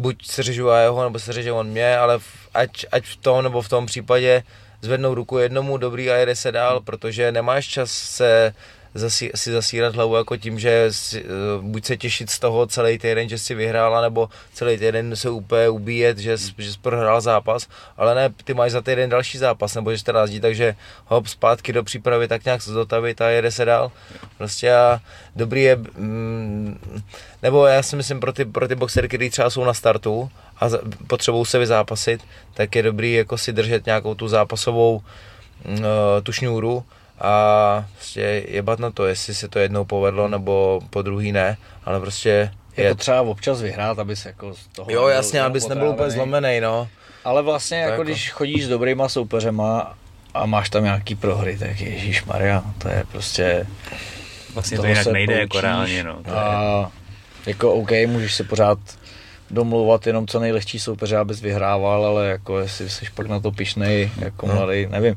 buď se řežu já jeho, nebo se řeže on mě, ale v, ať, ať v tom nebo v tom případě zvednou ruku jednomu, dobrý a jede se dál, protože nemáš čas se zasí, si zasírat hlavu jako tím, že si, uh, buď se těšit z toho celý týden, že si vyhrála, nebo celý týden se úplně ubíjet, že, že jsi prohrál zápas, ale ne, ty máš za týden další zápas, nebo že jste rázdí, takže hop, zpátky do přípravy, tak nějak se zotavit a jede se dál. Prostě a dobrý je, mm, nebo já si myslím pro ty, pro ty boxery, kteří třeba jsou na startu a potřebují se vyzápasit, tak je dobrý jako si držet nějakou tu zápasovou uh, tu šňůru a prostě jebat na to, jestli se to jednou povedlo nebo po druhý ne, ale prostě je, je to třeba občas vyhrát, aby se jako z toho... Jo, jasně, abys nebyl úplně zlomený, no. Ale vlastně jako, jako když chodíš s dobrýma soupeřema a máš tam nějaký prohry, tak Ježíš Maria, to je prostě... Vlastně to jinak nejde poučíš, jako reálně, no. A jako OK, můžeš se pořád domlouvat jenom co nejlehčí soupeře, abys vyhrával, ale jako jestli jsi pak na to pišnej, jako no. mladý, nevím.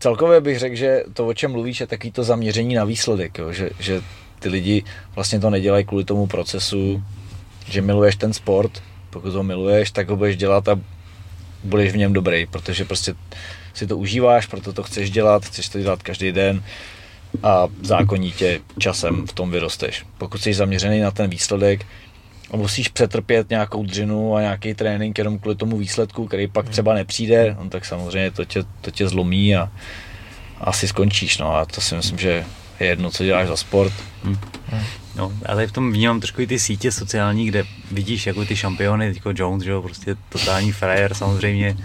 Celkově bych řekl, že to, o čem mluvíš, je taky to zaměření na výsledek, jo? Že, že ty lidi vlastně to nedělají kvůli tomu procesu, že miluješ ten sport, pokud ho miluješ, tak ho budeš dělat a budeš v něm dobrý, protože prostě si to užíváš, proto to chceš dělat, chceš to dělat každý den a zákonitě časem v tom vyrosteš. Pokud jsi zaměřený na ten výsledek, a musíš přetrpět nějakou dřinu a nějaký trénink jenom kvůli tomu výsledku, který pak hmm. třeba nepřijde, no, tak samozřejmě to tě, to tě zlomí a asi skončíš. No, a to si myslím, že je jedno, co děláš za sport. Hmm. No, ale v tom vnímám trošku i ty sítě sociální, kde vidíš jako ty šampiony, jako Jones, že jo, prostě totální frajer samozřejmě,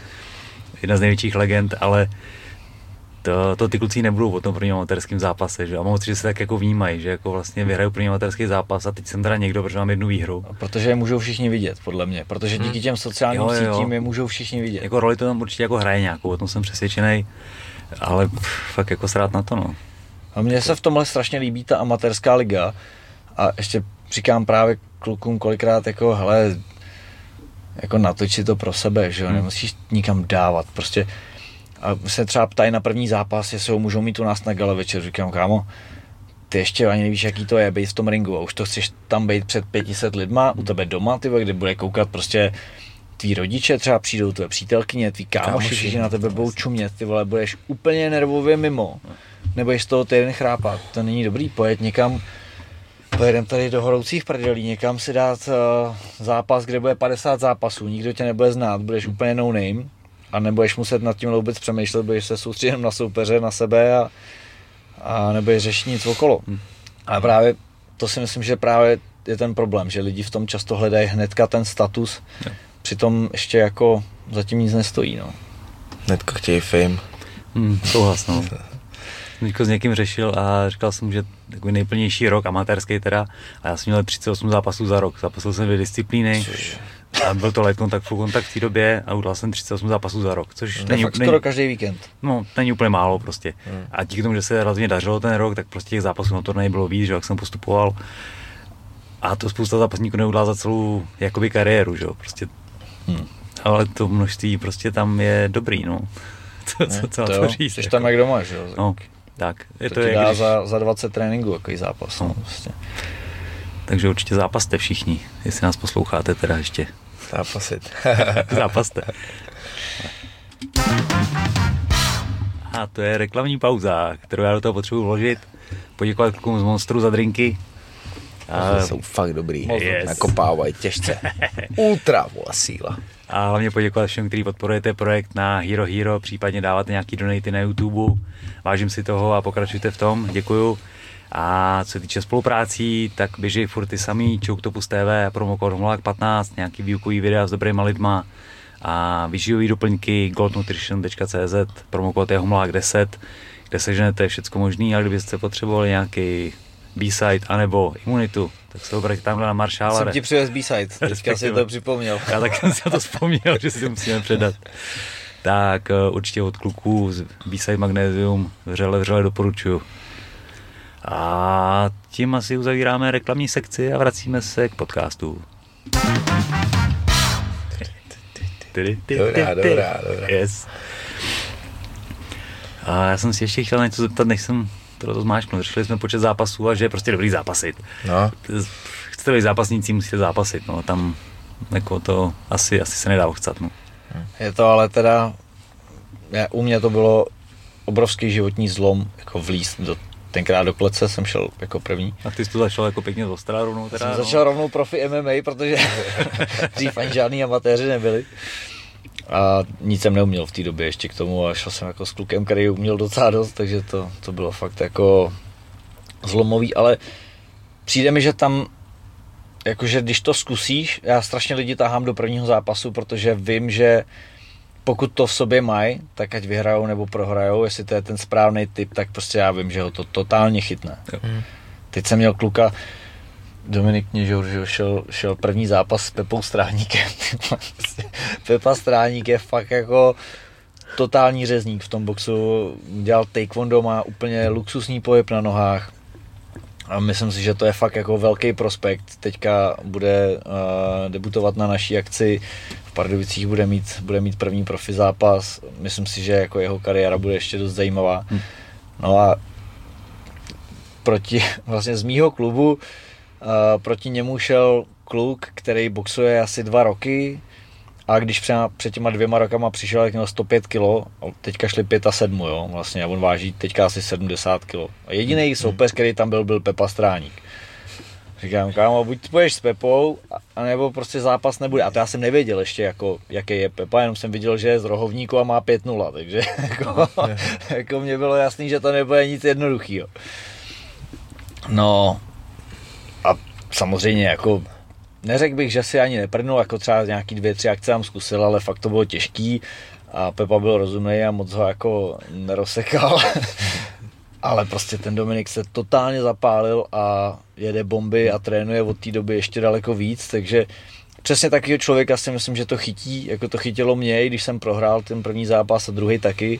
jedna z největších legend, ale to, to ty kluci nebudou o tom prvním amatérském zápase, že? A moc, že se tak jako vnímají, že jako vlastně vyhraju první amatérský zápas a teď jsem teda někdo, protože mám jednu výhru. Protože je můžou všichni vidět, podle mě, protože díky hmm. těm sociálním jo, jo. sítím je můžou všichni vidět. Jako roli to tam určitě jako hraje nějakou, o tom jsem přesvědčený, ale fakt jako srát na to, no. A mně se v tomhle strašně líbí ta amatérská liga a ještě říkám právě klukům kolikrát jako, hele, jako natoč si to pro sebe, že jo, hmm. nemusíš nikam dávat, prostě a se třeba ptají na první zápas, jestli ho můžou mít u nás na gala večer. Říkám, kámo, ty ještě ani nevíš, jaký to je být v tom ringu a už to chceš tam být před 500 lidma, u tebe doma, ty kde bude koukat prostě tví rodiče třeba přijdou, tvé přítelkyně, tví kámoši, všichni na tebe budou čumět, ty vole, budeš úplně nervově mimo, nebo z toho týden chrápat, to není dobrý, pojet někam, pojedem tady do horoucích prdelí, někam si dát uh, zápas, kde bude 50 zápasů, nikdo tě nebude znát, budeš úplně no name, a nebudeš muset nad tím vůbec přemýšlet, budeš se soustředit na soupeře, na sebe a, a nebudeš řešit nic okolo. Hmm. A právě to si myslím, že právě je ten problém, že lidi v tom často hledají hnedka ten status, jo. přitom ještě jako zatím nic nestojí. No. Hnedka chtějí fame. Hmm, souhlas, no. s někým řešil a říkal jsem, že takový nejplnější rok, amatérský teda, a já jsem měl 38 zápasů za rok. Zapasil jsem dvě disciplíny, Což a byl to light kontakt, full kontakt v té době a udělal jsem 38 zápasů za rok, což to není, fakt není, skoro každý víkend. No, není úplně málo prostě. Hmm. A díky tomu, že se relativně dařilo ten rok, tak prostě těch zápasů na turnaji bylo víc, že jak jsem postupoval. A to spousta zápasníků neudělá za celou jakoby kariéru, že jo, prostě. Hmm. Ale to množství prostě tam je dobrý, no. Co, co, co to, to říct. Jsi jako. tam jak doma, že jo? No, tak. Je to, to ti dá když... za, za 20 tréninků, jaký zápas. No. No, prostě. Takže určitě zápaste všichni, jestli nás posloucháte teda ještě. Zápasit. (laughs) Zápaste. A to je reklamní pauza, kterou já do toho potřebuji vložit. Poděkovat klukům z Monstru za drinky. A... Jsou fakt dobrý. Yes. Nakopávají těžce. (laughs) Ultra vole síla. A hlavně poděkovat všem, kteří podporujete projekt na Hero Hero, případně dáváte nějaký donaty na YouTube. Vážím si toho a pokračujte v tom. Děkuju. A co se týče spoluprácí, tak běží furt ty samý, Choctopus TV, Homolák 15, nějaký výukový videa s dobrýma lidma a vyživový doplňky goldnutrition.cz, promokód je Homolák 10, kde seženete všechno možný a kdybyste potřebovali nějaký B-side anebo imunitu, tak se obraťte tamhle na Maršála. Jsem ti přivez B-side, teďka si to připomněl. Já tak jsem si to vzpomněl, že si to musíme předat. Tak uh, určitě od kluků z B-side Magnesium vřele, vřele doporučuju. A tím asi uzavíráme reklamní sekci a vracíme se k podcastu. Dobrá, dobrá, dobrá. Yes. A já jsem si ještě chtěl něco zeptat, než jsem to zmáčknul. Řešili jsme počet zápasů a že je prostě dobrý zápasit. No. Chcete být zápasníci, musíte zápasit. No. Tam jako to asi, asi se nedá ochcat. No. Je to ale teda, u mě to bylo obrovský životní zlom, jako vlíst do tenkrát do klece jsem šel jako první. A ty jsi to začal jako pěkně z ostra rovnou teda? Jsem no. začal rovnou profi MMA, protože (laughs) dřív ani žádný amatéři nebyli. A nic jsem neuměl v té době ještě k tomu a šel jsem jako s klukem, který uměl docela dost, takže to, to bylo fakt jako zlomový, ale přijde mi, že tam jakože když to zkusíš, já strašně lidi tahám do prvního zápasu, protože vím, že pokud to v sobě mají, tak ať vyhrajou nebo prohrajou, jestli to je ten správný typ, tak prostě já vím, že ho to totálně chytne. Hmm. Teď jsem měl kluka, Dominik Kněžour, že šel, šel první zápas s Pepou Stráníkem. (laughs) Pepa Stráník je fakt jako totální řezník v tom boxu. Dělal taekwondo, má úplně luxusní pohyb na nohách. A myslím si, že to je fakt jako velký prospekt. Teďka bude uh, debutovat na naší akci. V Pardubicích bude mít, bude mít první profi zápas. Myslím si, že jako jeho kariéra bude ještě dost zajímavá. No a proti, (laughs) vlastně z mýho klubu, uh, proti němu šel kluk, který boxuje asi dva roky, a když před, před těma dvěma rokama přišel, jak měl 105 kg, a teďka šli 5 a 7, jo, vlastně, a on váží teďka asi 70 kg. A jediný hmm. soupeř, který tam byl, byl Pepa Stráník. Říkám, kámo, buď půjdeš s Pepou, anebo prostě zápas nebude. A to já jsem nevěděl ještě, jako, jaký je Pepa, jenom jsem viděl, že je z rohovníku a má 5-0, takže (laughs) jako, jako mě bylo jasný, že to nebude nic jednoduchého. No a samozřejmě jako neřekl bych, že si ani neprdnul, jako třeba nějaký dvě, tři akce tam zkusil, ale fakt to bylo těžký a Pepa byl rozumný a moc ho jako nerosekal. (laughs) ale prostě ten Dominik se totálně zapálil a jede bomby a trénuje od té doby ještě daleko víc, takže přesně takového člověka si myslím, že to chytí, jako to chytilo mě, když jsem prohrál ten první zápas a druhý taky,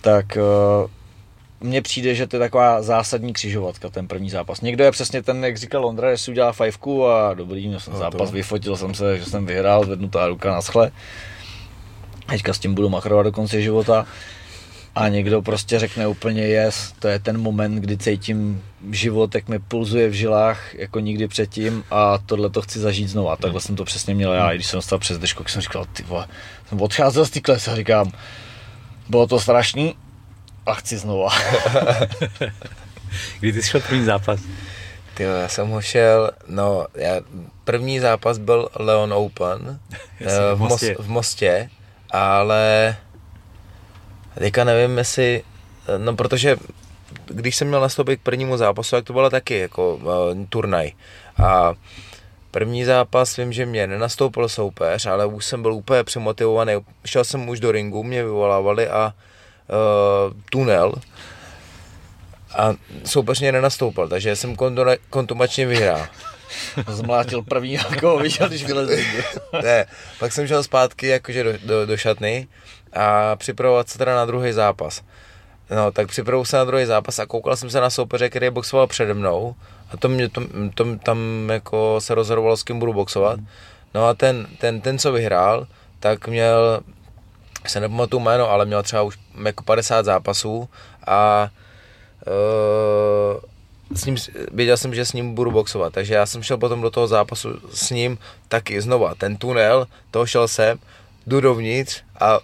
tak uh, mně přijde, že to je taková zásadní křižovatka, ten první zápas. Někdo je přesně ten, jak říkal Londra, že si udělá fajfku a dobrý, měl jsem no, zápas, to. vyfotil jsem se, že jsem vyhrál, zvednutá ruka na schle. Teďka s tím budu machrovat do konce života. A někdo prostě řekne úplně yes, to je ten moment, kdy cítím život, jak mi pulzuje v žilách jako nikdy předtím a tohle to chci zažít znovu. A takhle jsem to přesně měl já, i když jsem stal přes deško, jsem říkal, ty vole, jsem odcházel z té a říkám, bylo to strašný, a chci znova. (laughs) Kdy ty jsi šel první zápas? Ty já jsem ho šel, no, já, první zápas byl Leon Open (laughs) Jasně, v, Mostě. v Mostě, ale teďka nevím, jestli, no protože když jsem měl nastoupit k prvnímu zápasu, tak to bylo taky jako uh, turnaj. A první zápas vím, že mě nenastoupil soupeř, ale už jsem byl úplně přemotivovaný. Šel jsem už do ringu, mě vyvolávali a uh, tunel a soupeř mě nenastoupil, takže jsem kontumačně vyhrál. (laughs) Zmlátil první, jako viděl, když vylezl. (laughs) ne, pak jsem šel zpátky jakože do, do, do šatny a připravovat se teda na druhý zápas. No, tak připravil se na druhý zápas a koukal jsem se na soupeře, který boxoval přede mnou a to mě to, to, tam jako se rozhodovalo, s kým budu boxovat. No a ten, ten, ten co vyhrál, tak měl se nepamatuju jméno, ale měl třeba už jako 50 zápasů a uh, s ním, věděl jsem, že s ním budu boxovat, takže já jsem šel potom do toho zápasu s ním taky znova, ten tunel, toho šel jsem, jdu dovnitř a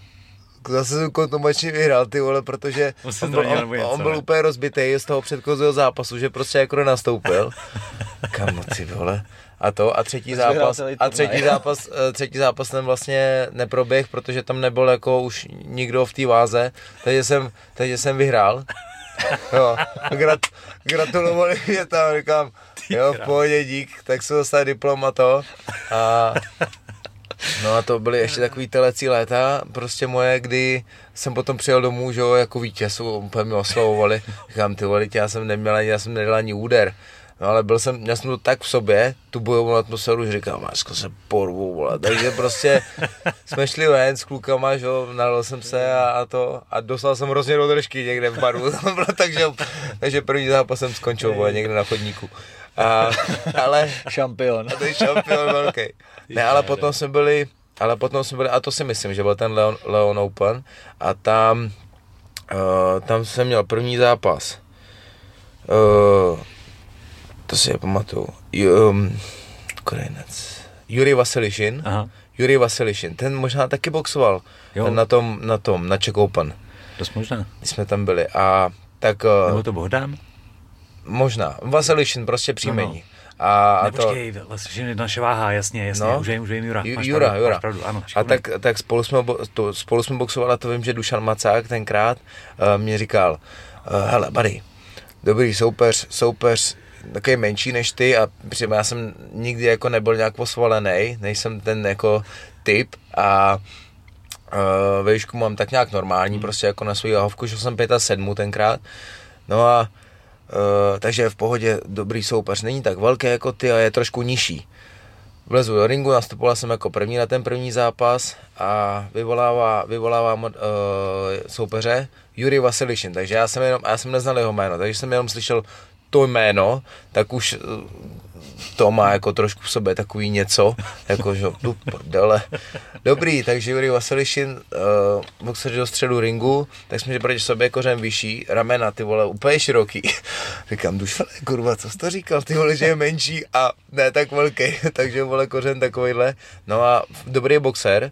zase jsem kontumačně vyhrál, ty vole, protože (laughs) on byl, on, něco, on byl úplně rozbitý z toho předchozího zápasu, že prostě jako nastoupil. (laughs) Kamo, ty vole a to a třetí zápas a třetí zápas, eh, třetí zápas ten vlastně neproběh, protože tam nebyl jako už nikdo v té váze, takže jsem, takže jsem vyhrál. Jo, grat, gratulovali mě tam, říkám, jo, v pohodě, dík, tak jsem dostal diplom a to. A, no a to byly ještě takový telecí léta, prostě moje, kdy jsem potom přijel domů, že jo, jako vítěz, úplně mě oslovovali, říkám, ty vole, já jsem neměl ani, já jsem nedal ani úder. No ale byl jsem, měl jsem to tak v sobě, tu bojovou atmosféru, že říkám, másko se porvu, vole. Takže prostě (laughs) jsme šli ven s klukama, že jo, nalil jsem se a, a, to, a dostal jsem hrozně do držky někde v baru, (laughs) takže, takže první zápas jsem skončil, vole, někde na chodníku. A, (laughs) ale... šampion. A to je šampion velký. Ne, ale potom jsme byli, ale potom jsme byli, a to si myslím, že byl ten Leon, Leon Open a tam, uh, tam jsem měl první zápas. Uh, to si je pamatuju. Um, Korejnec. Juri Vasilišin. Aha. Juri Vasilišin, ten možná taky boxoval jo. Ten na tom, na tom, na Czech Open. Dost možná. Když jsme tam byli a tak... Nebo to Bohdán? Možná. Vasilišin, prostě příjmení. No, A, a Ne, to, počkej, vlastně naše váha, jasně, jasně, No. už vím, už vím, Jura. Ju- máš Jura, pravdu, Jura. Máš pravdu, ano, a tak, tak spolu, jsme, to, spolu jsme boxovali a to vím, že Dušan Macák tenkrát uh, mě říkal, uh, hele, buddy, dobrý soupeř, soupeř, takový menší než ty a přitom já jsem nikdy jako nebyl nějak posvalený, nejsem ten jako typ a uh, ve výšku mám tak nějak normální, prostě jako na svou jahovku, že jsem 5 a 7 tenkrát. No a uh, takže v pohodě dobrý soupeř, není tak velký jako ty a je trošku nižší. Vlezu do ringu, nastupoval jsem jako první na ten první zápas a vyvolává, vyvolává uh, soupeře Juri Vasilišin, takže já jsem, jenom, já jsem neznal jeho jméno, takže jsem jenom slyšel to jméno, tak už eh, to má jako trošku v sobě takový něco, jako že tu prdele. Dobrý, takže Juri Vasilišin uh, boxer do středu ringu, tak jsme že proti sobě kořen vyšší, ramena ty vole úplně široký. (laughs) Říkám, dušele, kurva, co jsi to říkal, ty vole, že je menší a ne tak velký, (laughs) takže vole kořen takovýhle. No a dobrý boxer,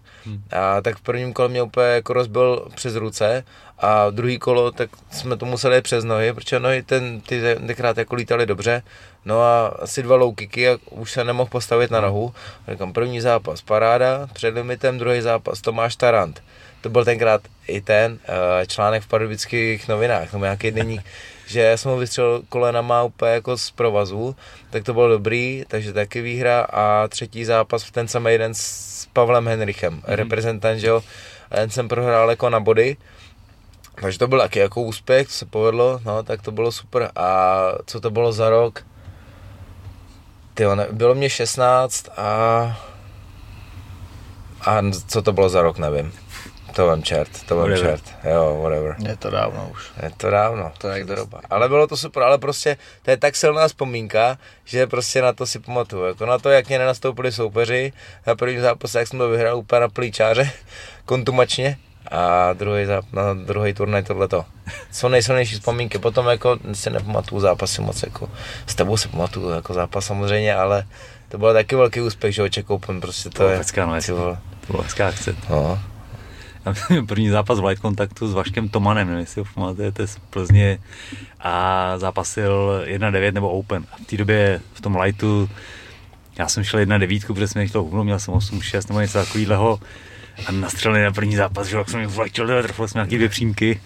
a tak v prvním kole mě úplně jako rozbil přes ruce a druhý kolo, tak jsme to museli přes nohy, protože nohy ten, ty tenkrát jako lítaly dobře, no a asi dva low kicky a už se nemohl postavit na nohu. Říkám, první zápas paráda, před limitem, druhý zápas Tomáš Tarant. To byl tenkrát i ten eh, článek v pardubických novinách, nebo nějaký deník, (laughs) že jsem ho vystřelil kolenama úplně jako z provazu, tak to bylo dobrý, takže taky výhra a třetí zápas v ten samý den s Pavlem Henrichem, mm-hmm. reprezentant, že jo, a ten jsem prohrál jako na body, takže to byl taky jako úspěch, to se povedlo, no, tak to bylo super. A co to bylo za rok? Tyjo, ne, bylo mě 16 a... A co to bylo za rok, nevím. To vem čert, to Whatever. čert, jo, whatever. Je to dávno už. Je to dávno, To je to doba. Ale bylo to super, ale prostě to je tak silná vzpomínka, že prostě na to si pamatuju. Jako na to, jak mě nenastoupili soupeři, na prvním zápase, jak jsem to vyhrál úplně na plíčáře, (laughs) kontumačně, a druhý, záp- na druhý turnaj tohleto. Jsou nejsilnější vzpomínky, potom jako si nepamatuju zápasy moc, jako s tebou si pamatuju jako zápas samozřejmě, ale to byl taky velký úspěch, že Czech Open, prostě to To je, hezká, no, vole, To byla hezká akce. no. První zápas v light kontaktu s Vaškem Tomanem, nevím, jestli ho pamatujete, z Plzně a zápasil 1-9 nebo Open. A v té době v tom lightu já jsem šel 1-9, protože jsem nechtěl hubnout, měl jsem 8-6 nebo něco takového a nastřelili na první zápas, že jak jsem mi vletěl, trefil jsem nějaký dvě přímky.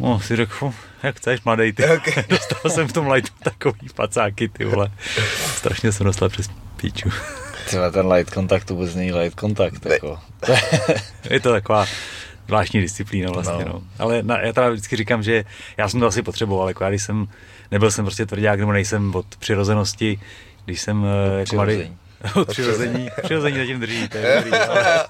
No, si řekl, "Fu, jak chceš, mladej, ty. Okay. (laughs) Dostal jsem v tom lightu takový pacáky, ty vole. Strašně jsem dostal přes píču. Třeba ten light kontakt vůbec není light kontakt. Jako. (laughs) Je to taková zvláštní disciplína vlastně, no. No. Ale na, já teda vždycky říkám, že já jsem to asi potřeboval, jako já když jsem, nebyl jsem prostě tvrdák, nebo nejsem od přirozenosti, když jsem eh, jako mladý, (laughs) přirození. od přirození, přirození zatím drží, to je dobrý, ale,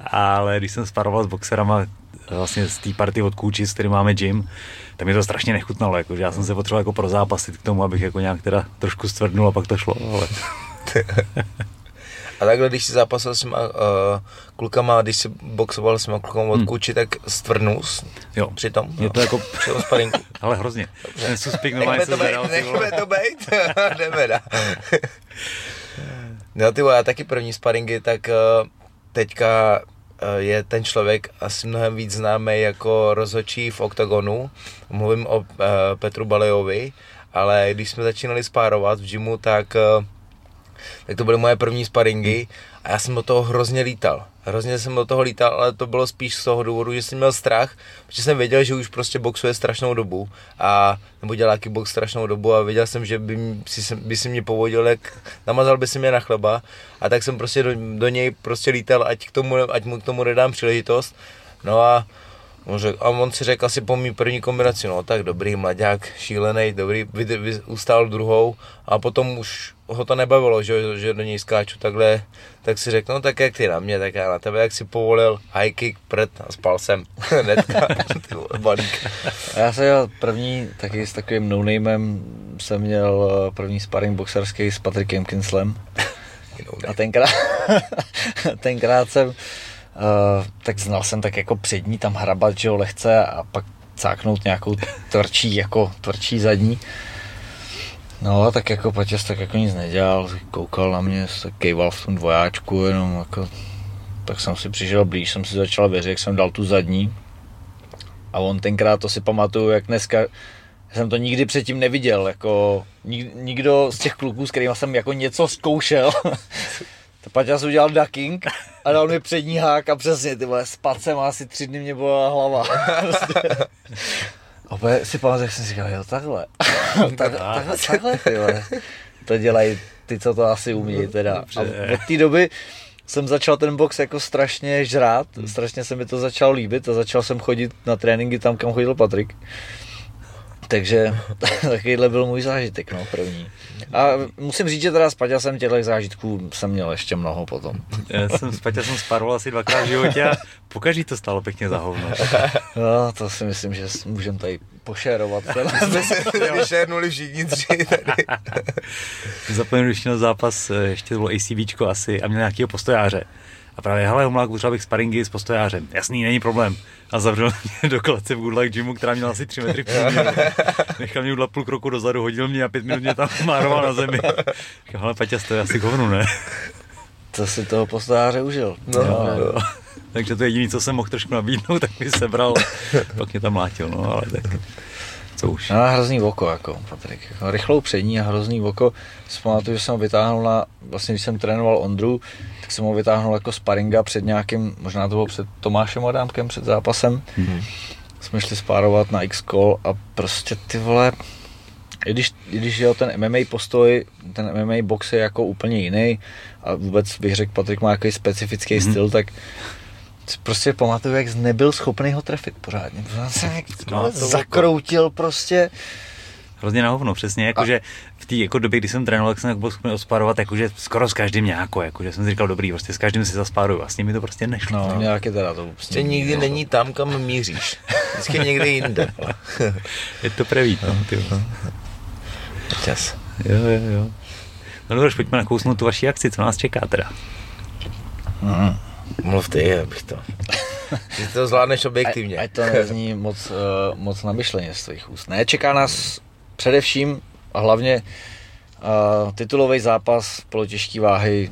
(laughs) ale když jsem sparoval s boxerama, vlastně z té party od Kůči, s kterým máme gym, tak mi to strašně nechutnalo, jako, že já jsem se potřeboval jako prozápasit k tomu, abych jako nějak teda trošku stvrdnul a pak to šlo, ale (laughs) A takhle, když si zápasil s těma uh, klukama, když si boxoval s těma klukama od Hmm. Kuči, tak stvrdnus jo. přitom. Je to jako, Při tom sparinku. ale hrozně. Ten suspik Nechme normálně to se být, zvedal, nechme to být. Jdeme. No ty já taky první sparingy, tak uh, teďka uh, je ten člověk asi mnohem víc známý jako rozhodčí v OKTAGONu. Mluvím o uh, Petru Balejovi, ale když jsme začínali spárovat v gymu, tak tak to byly moje první sparingy a já jsem do toho hrozně lítal. Hrozně jsem do toho lítal, ale to bylo spíš z toho důvodu, že jsem měl strach, protože jsem věděl, že už prostě boxuje strašnou dobu a nebo dělá box strašnou dobu a věděl jsem, že by, si, by si mě povodil, jak namazal by si mě na chleba a tak jsem prostě do, do něj prostě lítal, ať, k tomu, ať mu k tomu nedám příležitost. No a On, řek, a on si řekl asi po mý první kombinaci, no tak dobrý, mladák, šílený, dobrý, vy, vy, ustál druhou a potom už ho to nebavilo, že, že do něj skáču takhle, tak si řekl, no tak jak ty na mě, tak já na tebe, jak si povolil, high kick, prd a spal jsem, (laughs) hnedka, (laughs) balík. Já jsem měl první, taky s takovým no-namem, jsem měl eh, první sparring boxerský s Patrickem Kinslem. A tenkrát, (laughs) tenkrát jsem, uh, tak znal jsem tak jako přední tam hrabat, že jo, lehce a pak cáknout nějakou tvrdší, jako tvrdší zadní. No tak jako Patěs tak jako nic nedělal, koukal na mě, tak kejval v tom dvojáčku, jenom jako, tak jsem si přišel blíž, jsem si začal věřit, jak jsem dal tu zadní. A on tenkrát, to si pamatuju, jak dneska, jsem to nikdy předtím neviděl, jako nik, nikdo z těch kluků, s kterými jsem jako něco zkoušel, (laughs) to Paťa udělal ducking a dal mi přední hák a přesně, ty vole, spad jsem asi tři dny mě byla hlava. (laughs) A úplně si pamatuju, jak jsem si říkal, jo, takhle. (laughs) tak, takhle, takhle, ty vole. To dělají ty, co to asi umí, teda. A od té doby jsem začal ten box jako strašně žrát, strašně se mi to začalo líbit a začal jsem chodit na tréninky tam, kam chodil Patrik. Takže (laughs) takovýhle byl můj zážitek, no, první. A musím říct, že teda s Paťasem těchto zážitků jsem měl ještě mnoho potom. (laughs) Já jsem s Paťasem sparoval asi dvakrát v životě a pokaždý to stalo pěkně za hovno. (laughs) No, to si myslím, že můžeme tady pošérovat. Jsme se vyšernuli všichni tři tady. Zapomněl, když měl zápas, eh, ještě to bylo ACVčko asi a měl nějakého postojáře. A právě, hele, Homlák, potřeba bych sparingy s postojářem. Jasný, není problém. A zavřel mě do klece v Good Luck Gymu, která měla asi 3 metry průměru. Nechal mě udělat půl kroku dozadu, hodil mě a pět minut mě tam mároval na zemi. Hele, Paťa, to je asi hovnu, ne? To si toho postojáře užil. No, Jo, no. Takže to je jediné, co jsem mohl trošku nabídnout, tak mi sebral. Pak mě tam mlátil, no, ale tak co už. No, má hrozný oko, jako Patrik. Jako rychlou přední a hrozný oko. Pamatuju, že jsem ho vytáhnul na, vlastně když jsem trénoval Ondru, tak jsem ho vytáhnul jako sparinga před nějakým, možná to bylo před Tomášem Adámkem, před zápasem. Mhm. Jsme šli spárovat na X-Call a prostě ty vole, i když, i když jel ten MMA postoj, ten MMA box je jako úplně jiný a vůbec bych řekl, Patrik má nějaký specifický Mhm. mm-hmm. styl, tak prostě pamatuju, jak nebyl schopný ho trefit pořádně. Pořád jsem jak No, no, to zakroutil prostě. Hrozně na hovno, přesně, jakože v té jako době, kdy jsem trénoval, tak jsem byl schopný odspárovat, jakože skoro s každým nějako, jakože jsem si říkal, dobrý, prostě s každým si zaspáruju, vlastně mi to prostě nešlo. No, nějak je teda to Prostě nikdy není tam, kam míříš. Vždycky někde jinde. (laughs) Je to pravý, no, ty. Čas. Jo, jo, jo. No dobře, pojďme nakousnout tu vaši akci, co nás čeká teda. Mhm. Mluv ty, abych to. Ty to zvládneš objektivně. Ať, ať to nezní moc, uh, moc namyšleně z tvých úst. Ne, čeká nás především a hlavně uh, titulový zápas polotěžké váhy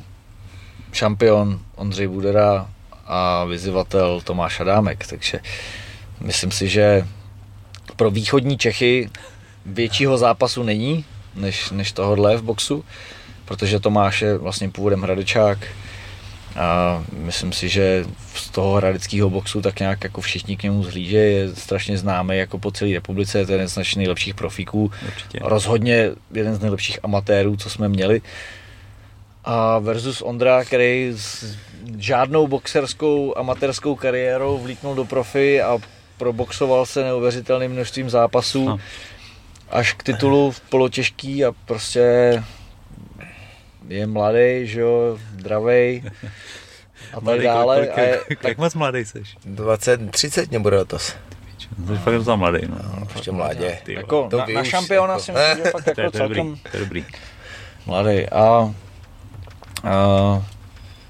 šampion Ondřej Budera a vyzývatel Tomáš Adámek. Takže myslím si, že pro východní Čechy většího zápasu není, než, než tohohle v boxu, protože Tomáš je vlastně původem hradečák, a myslím si, že z toho hradeckého boxu tak nějak jako všichni k němu zhlíže, je strašně známý jako po celé republice, je to jeden z našich nejlepších profíků, Určitě. rozhodně jeden z nejlepších amatérů, co jsme měli. A versus Ondra, který s žádnou boxerskou amatérskou kariérou vlítnul do profi a proboxoval se neuvěřitelným množstvím zápasů No. až k titulu v polotěžký a prostě je mladý, že jo, zdravej a tak Mladý, dále. kolik, A je, kolik, jak moc mladý jsi? 20, 30 mě bude letos. Jsi fakt docela mladý, no. Ještě mladě. Ty jako To na, na šampiona jako. si myslím, že fakt To (laughs) je, jako to je dobrý, celkem to je dobrý. mladý. A, a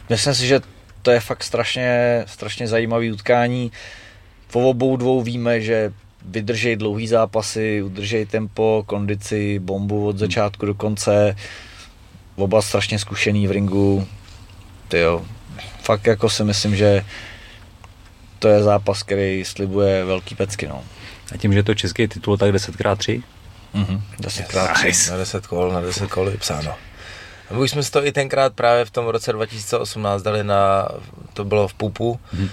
myslím si, že to je fakt strašně, strašně zajímavý utkání. Po obou dvou víme, že vydržej dlouhý zápasy, udržej tempo, kondici, bombu od začátku do konce. Oba strašně zkušený v ringu. Tyjo, fakt jako si myslím, že to je zápas, který slibuje velký pecky, no. A tím, že je to český titul, tak 10x3? Mhm, desetkrát. Nice. Na 10 kol, na 10 kol je psáno. A my už jsme si to i tenkrát právě v tom roce 2018 dali na, to bylo v Pupu, Mhm. hmm.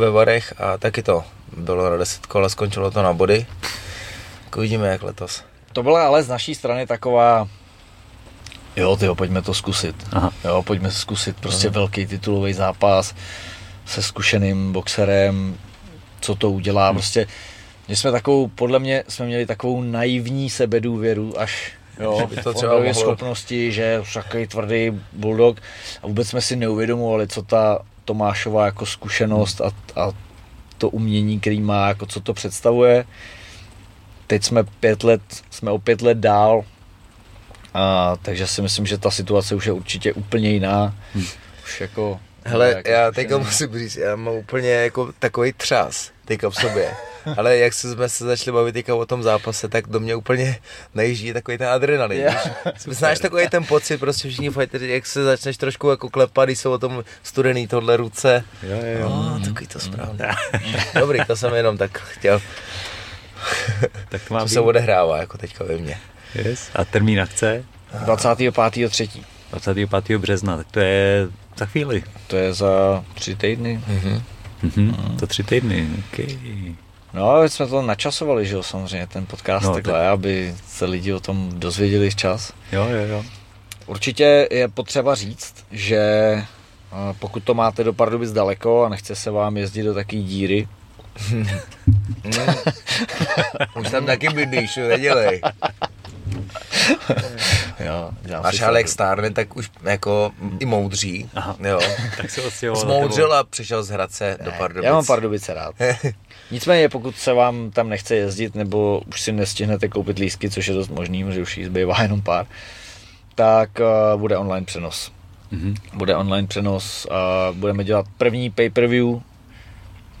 ve Varech a taky to bylo na 10 kol a skončilo to na body. Tak uvidíme jak letos. To byla ale z naší strany taková, jo, tyjo, pojďme to zkusit. Aha. Jo, pojďme zkusit prostě velký titulový zápas se zkušeným boxerem, co to udělá. Hmm. Prostě my jsme takovou, podle mě jsme měli takovou naivní sebedůvěru, až jo, Že by to třeba mohlo- schopnosti, že takový tvrdý bulldog a vůbec jsme si neuvědomovali, co ta Tomášová jako zkušenost a, a to umění, který má, jako co to představuje. Teď jsme pět let, jsme o pět let dál, a, takže si myslím, že ta situace už je určitě úplně jiná. Hmm. Už jako... Hele, jako já zkušený. teďka musím říct, já mám úplně jako takový třás teďka v sobě. (laughs) Ale jak se jsme se začali bavit teďka o tom zápase, tak do mě úplně najíždí takový ten adrenalin. Víš? Znáš (laughs) takový ten pocit, prostě všichni fighteři, jak se začneš trošku jako klepat, když jsou o tom studený tohle ruce. Jo, jo, jo. No, takový to správně. (laughs) Dobrý, to jsem jenom tak chtěl Tak to má To být. se odehrává jako teďka ve mně. Yes. A termín akce? 25.3. 25. března, tak to je za chvíli. To je za tři týdny. Mhm. Mhm. To tři týdny, okay. No, ale jsme to načasovali, že jo, samozřejmě, ten podcast No, no, takhle, aby se lidi o tom dozvěděli včas. Jo, jo, jo. Určitě je potřeba říct, že a, pokud to máte do Pardubic daleko a nechce se vám jezdit do takové díry, (laughs) Už tam taky bydlíš, nedělej. (laughs) jo, Alek srandu. stárne, tak už jako i moudří. Aha. Jo. (laughs) Tak se odstěhoval. Zmoudřil a přišel z Hradce do Ne, Pardubic. Já mám Pardubice rád. (laughs) Nicméně, pokud se vám tam nechce jezdit, nebo už si nestihnete koupit lístky, což je dost možný, protože už jí zbývá jenom pár, tak uh, bude online přenos. Mhm. Bude online přenos a budeme dělat první pay-per-view,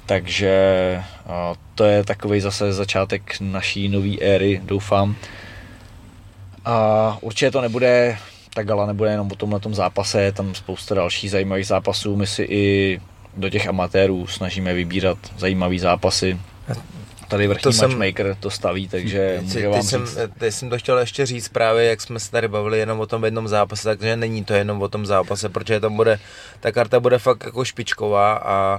takže uh, to je takový zase začátek naší nové éry, doufám. A určitě to nebude, ta gala nebude jenom o tomhle zápase, je tam spousta dalších zajímavých zápasů. My si i do těch amatérů snažíme vybírat zajímavé zápasy. Tady vrchní To jsem- matchmaker to staví, takže Teď, může vám jsem, říct. teď jsem to chtěl ještě říct právě, jak jsme se tady bavili jenom o tom jednom zápase, takže není to jenom o tom zápase, protože tam bude, ta karta bude fakt jako špičková a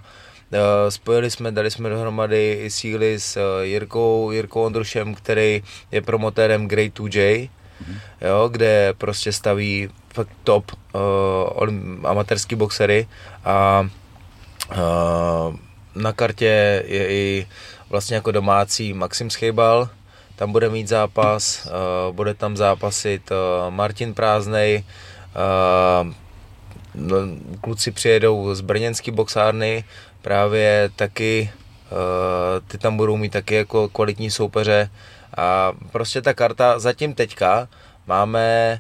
uh, spojili jsme, dali jsme dohromady i síly s uh, Jirkou, Jirkou Ondrušem, který je promotérem Great 2J, jo, kde prostě staví fakt top uh, amatérský boxery a uh, na kartě je i vlastně jako domácí Maxim Schejbal, tam bude mít zápas, uh, bude tam zápasit uh, Martin Prázdnej, uh, kluci přijedou z brněnský boxárny, právě taky, ty tam budou mít taky jako kvalitní soupeře a prostě ta karta zatím teďka máme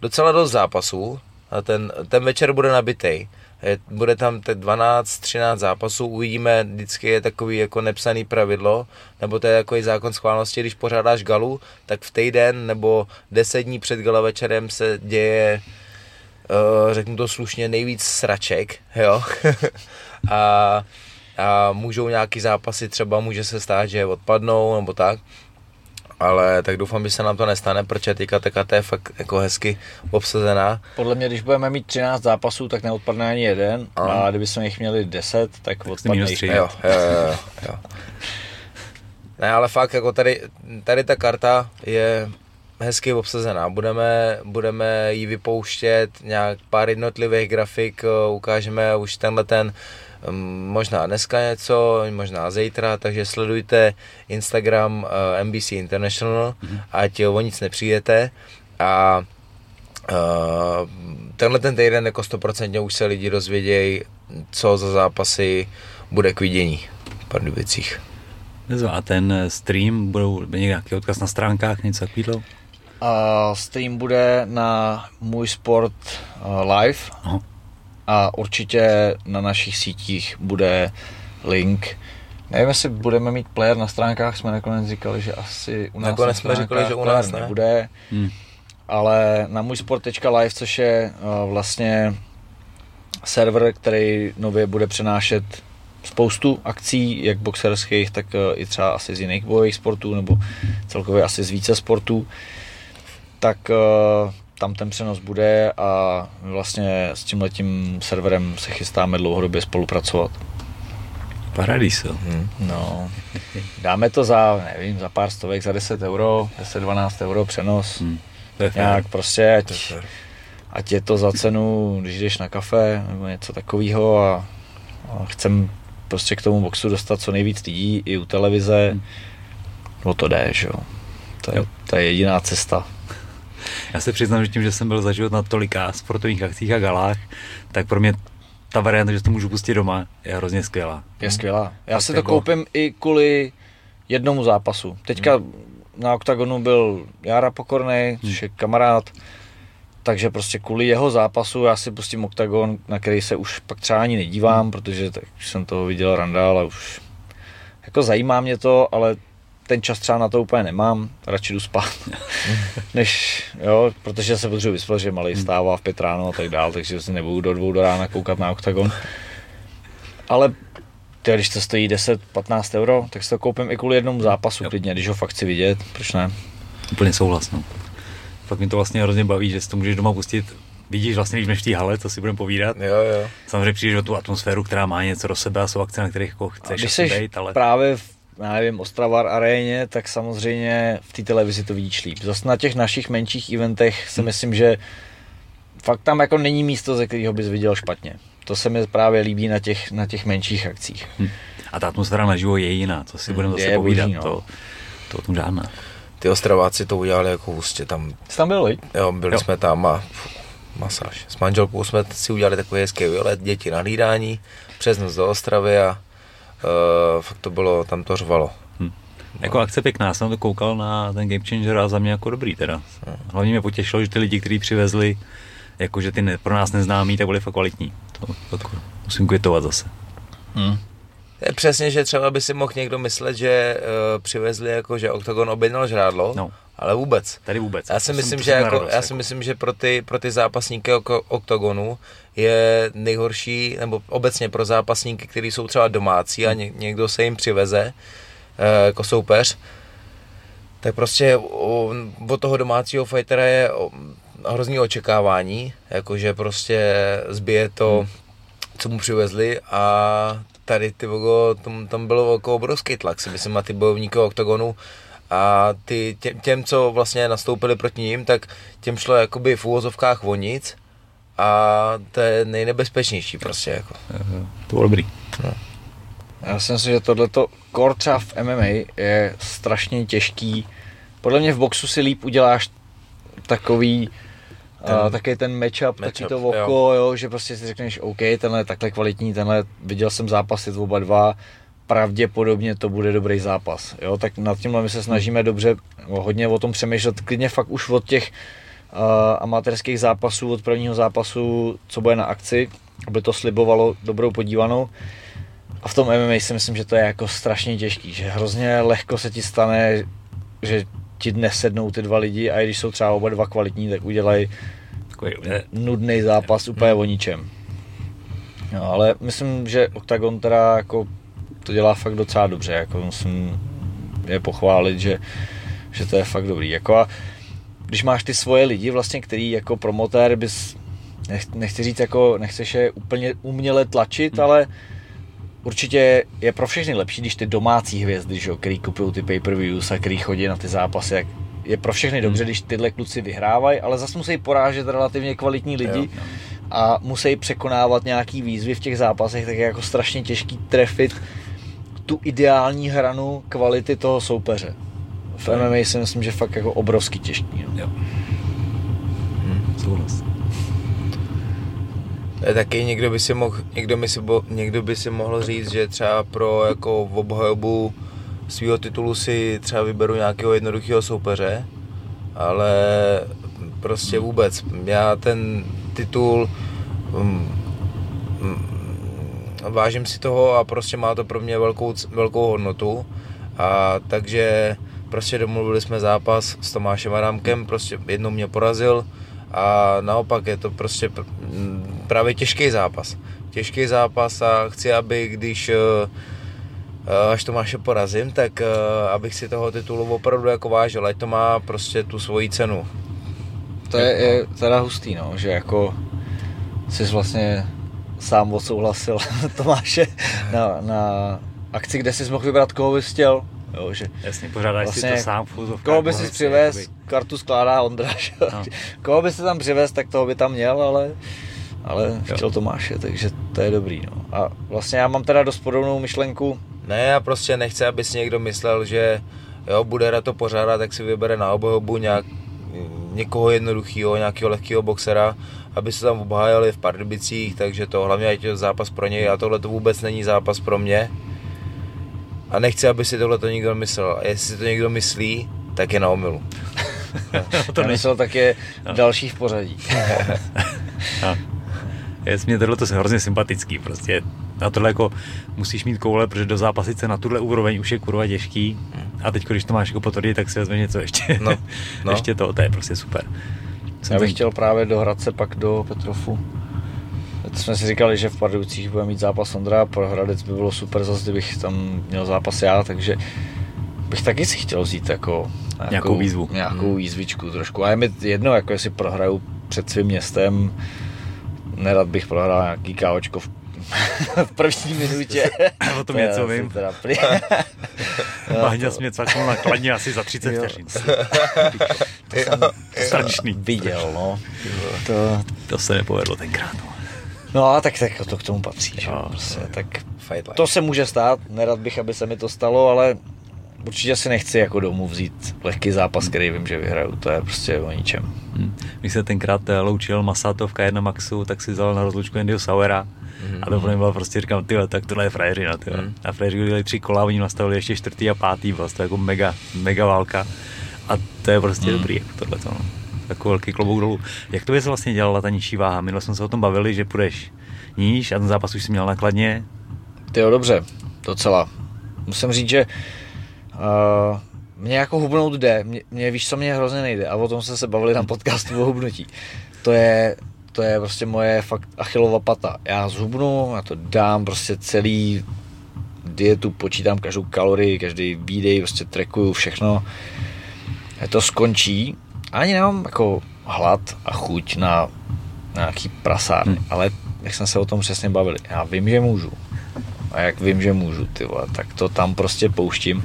docela dost zápasů a ten, ten večer bude nabitej. Je, bude tam tak 12-13 zápasů, uvidíme, vždycky je takový jako nepsaný pravidlo, nebo to je takový zákon schválnosti, když pořádáš galu, tak v týden nebo 10 dní před gala večerem se děje, uh, řeknu to slušně, nejvíc sraček, jo, (laughs) a, a můžou nějaký zápasy třeba, může se stát, že odpadnou, nebo tak, ale tak doufám, že se nám to nestane, protože teďka ta je fakt jako hezky obsazená. Podle mě, když budeme mít 13 zápasů, tak neodpadne ani jeden. Ano. A kdyby jsme jich měli 10, tak odpadne minus jich. Jo, jo, jo, jo. Ne, ale fakt jako tady, tady ta karta je hezky obsazená. Budeme, budeme ji vypouštět, nějak pár jednotlivých grafik, eh, ukážeme už tenhle ten možná dneska něco, možná zítra, takže sledujte Instagram eh, NBC International, ať o nic nepřijdete a Uh, tenhle ten týden jako stoprocentně už se lidi dozvědějí, co za zápasy bude k vidění v Pardubicích. A ten eh, stream, budou bude nějaký odkaz na stránkách, něco takového? A stream bude na můj sport uh, live Aha. A určitě na našich sítích bude link. Nevím, jestli budeme mít player na stránkách, jsme nakonec říkali, že asi u nás Nakonec na jsme říkali, že u nás ne. nebude, Hmm. ale na můj sport.live, což je uh, vlastně server, který nově bude přenášet spoustu akcí, jak boxerských, tak uh, i třeba asi z jiných bojových sportů, nebo celkově asi z více sportů, tak uh, tam ten přenos bude a my vlastně s tímhletím serverem se chystáme dlouhodobě spolupracovat. Paradiso. Hmm. No, dáme to za, nevím, za pár stovek, za 10 euro, 10-12 euro přenos. Hmm. Nějak prostě, ať, ať je to za cenu, když jdeš na kafe nebo něco takového a, a chcem prostě k tomu boxu dostat co nejvíc lidí i u televize, Hmm. no to jde, že jo. To je, to je jediná cesta. Já se přiznám, že tím, že jsem byl za život na tolika sportovních akcích a galách, tak pro mě ta varianta, že to můžu pustit doma, je hrozně skvělá. Je skvělá. Já Tak si to jako- koupím i kvůli jednomu zápasu. Teďka na OKTAGONu byl Jara Pokorný, což je kamarád, takže prostě kvůli jeho zápasu já si pustím OKTAGON, na který se už pak třeba ani nedívám, protože tak jsem toho viděl randál a už jako zajímá mě to, ale ten čas třeba na to úplně nemám, radši jdu spát, (laughs) než, jo, protože se potřebuji vyspat, že malý vstává v pět ráno a tak dál, takže si nebudu do dvou do rána koukat na OKTAGON. Ale ty, když to stojí 10-15 euro, tak si to koupím i kvůli jednomu zápasu jo. klidně, když ho fakt chci vidět, proč ne? Úplně souhlas, no. Fakt mi to vlastně hrozně baví, že si to můžeš doma pustit vidíš vlastně, když v té hale, co si budeme povídat. Jo, jo. Samozřejmě přijdeš o tu atmosféru, která má něco do sebe a jsou akce, na kterých jako chceš když jsi být, ale... právě v já nevím, Ostravar aréně, tak samozřejmě v té televizi to vidíš líp. Zase na těch našich menších eventech si hmm. myslím, že fakt tam jako není místo, ze kterého bys viděl špatně. To se mi právě líbí na těch, na těch menších akcích. Hmm. A ta atmosféra naživo je jiná, to si budeme zase je povídat. Boží, no. to, to o tom žádná. Ty Ostraváci to udělali jako hustě tam. Jsi tam byl, Jo, byli jo. jsme tam a masáž. S manželkou jsme si udělali takový hezký výlet, děti na hlídání, přes noc do Ostravy a uh, fakt to bylo, tam to řvalo. Hm. Jako akce pěkná, jsem to koukal na ten Game Changer a za mě jako dobrý teda. Hm. Hlavně mě potěšilo, že ty lidi, kteří přivezli, jakože ty ne, pro nás neznámí, tak byli fakt kvalitní. To, to musím kvitovat zase. Hm. Je přesně, že třeba by si mohl někdo myslet, že uh, přivezli jako, že Octagon objednal žrádlo, no. ale vůbec. Tady vůbec. Já si, myslím, že jako, já si jako. myslím, že pro ty, pro ty zápasníky Octagonu je nejhorší, nebo obecně pro zápasníky, kteří jsou třeba domácí a ně, někdo se jim přiveze uh, jako soupeř, tak prostě od toho domácího fightera je hrozný očekávání, jakože prostě zbije to, hmm. co mu přivezli a tady ty vogo, tam, tam bylo jako obrovský tlak, si myslím, na ty bojovníky oktagonu a ty, těm, těm, co vlastně nastoupili proti ním, tak těm šlo jakoby v úvozovkách o nic a to je nejnebezpečnější prostě jako. To bylo dobrý. No. Já si myslím, že tohleto core třeba v MMA je strašně těžký. Podle mě v boxu si líp uděláš takový ten, a taky ten matchup, match taky to oko, jo. jo. že prostě si řekneš, OK, tenhle je takhle kvalitní, tenhle, viděl jsem zápasy oba dva, pravděpodobně to bude dobrý zápas. Jo, tak nad tímhle my se snažíme dobře, hodně o tom přemýšlet, klidně fakt už od těch uh, amatérských zápasů, od prvního zápasu, co bude na akci, aby to slibovalo dobrou podívanou. A v tom MMA si myslím, že to je jako strašně těžký, že hrozně lehko se ti stane, že ti nesednou ty dva lidi a i když jsou třeba oba dva kvalitní, tak udělají nudný zápas úplně o ničem. No, ale myslím, že Octagon teda jako to dělá fakt docela dobře, jako musím je pochválit, že, že to je fakt dobrý. Jako a když máš ty svoje lidi vlastně, který jako promotér bys, nech, nechci říct jako, nechceš je úplně uměle tlačit, hmm. ale určitě je pro všechny lepší, když ty domácí hvězdy, že, který kupují ty pay-per-views a který chodí na ty zápasy, jak je pro všechny dobře, hmm. když tyhle kluci vyhrávají, ale zase musí porážet relativně kvalitní lidi jo, a musí překonávat nějaký výzvy v těch zápasech, tak je jako strašně těžký trefit tu ideální hranu kvality toho soupeře. V MMA si myslím, že fakt jako obrovský těžký. No. Jo. Hmm, souhlas. Taky někdo by si mohl, někdo by si, někdo by si mohl říct, že třeba pro jako obhajobu svého titulu si třeba vyberu nějakého jednoduchého soupeře, ale prostě vůbec. Já ten titul um, um, vážím si toho a prostě má to pro mě velkou, velkou hodnotu. A takže prostě domluvili jsme zápas s Tomášem Arámkem, prostě jednou mě porazil, a naopak je to prostě právě těžký zápas. Těžký zápas a chci, aby když eh, eh, až Tomáše porazím, tak eh, abych si toho titulu opravdu jako vážil, ať to má prostě tu svoji cenu. To je, je teda hustý, no, že jako jsi vlastně sám odsouhlasil (laughs) Tomáše na, na akci, kde jsi mohl vybrat, koho bys chtěl. Jo, že Jasně, pořádáš vlastně, si to sám v Koho by si přivez, kartu skládá Ondra, no. (laughs) koho by si tam přivez, tak toho by tam měl, ale, ale chtěl Tomáše, takže to je dobrý. No. A vlastně já mám teda dost podobnou myšlenku. Ne, já prostě nechci, aby si někdo myslel, že jo, bude to pořádat, tak si vybere na obhobu nějak, někoho jednoduchého, nějakého lehkého boxera, aby se tam obhájali v Pardubicích, takže to hlavně je to zápas pro něj a tohle to vůbec není zápas pro mě. A nechci, aby si tohle to někdo myslel. A jestli si to někdo myslí, tak je na omilu. (laughs) to myslel, tak je no. další v pořadí. (laughs) no. Je mě tohle to hrozně sympatický, prostě na tohle jako musíš mít koule, protože do zápasice na tuhle úroveň už je kurva těžký a teď, když to máš jako potvrdit, tak si vezme něco ještě, no, (laughs) no. ještě to, to je prostě super. Jsem Já bych ten... chtěl právě do Hradce pak do Petrofu jsme si říkali, že v Pardubicích bude mít zápas Ondra, pro Hradec by bylo super zase, kdybych tam měl zápas já, takže bych taky si chtěl vzít jako nějakou, nějakou výzvu. Nějakou hmm. výzvičku trošku. A je mi jedno, jako jestli prohraju před svým městem, nerad bych prohrál nějaký káočko v (laughs) v první minutě. (laughs) o tom něco vím. Teda (laughs) Váhňa jsi mě caknul na kladně asi za 30 vteřin. to jsem strašný. viděl, no. To, to se nepovedlo tenkrát. No. No a tak, tak to k tomu patří, že? No, prostě, tak to se může stát, nerad bych, aby se mi to stalo, ale určitě si nechci jako domů vzít lehký zápas, který vím, že vyhraju. To je prostě o ničem. Hmm. Když se tenkrát eh, loučil Masato v K1 Maxu, tak si vzal na rozlučku Andyho Sauera. Mm-hmm. A to pro mě bylo prostě, říkám, ty tak tohle je frajeřina, ty mm. A frajeři udělali tři kola, oni nastavili ještě čtvrtý a pátý, vlastně to jako mega, mega válka. A to je prostě mm. dobrý, jako tohle to. No. Takový velký klobouk dolů. Jak to by se vlastně dělala ta nižší váha? Minule jsme se o tom bavili, že půjdeš níž a ten zápas už si měl nakladně. Ty jo, dobře, docela. Musím říct, že Uh, mě jako hubnout jde, mě, mě, víš, co mě hrozně nejde a o tom jsme se bavili na podcastu o hubnutí. To je, to je prostě moje fakt achilová pata. Já zhubnu, já to dám prostě celý dietu, počítám každou kalorii, každý výdej, prostě trekuju všechno. A to skončí. Ani nemám jako hlad a chuť na, na nějaký prasárny, hmm. ale jak jsme se o tom přesně bavili, já vím, že můžu. A jak vím, že můžu, ty vole, tak to tam prostě pouštím.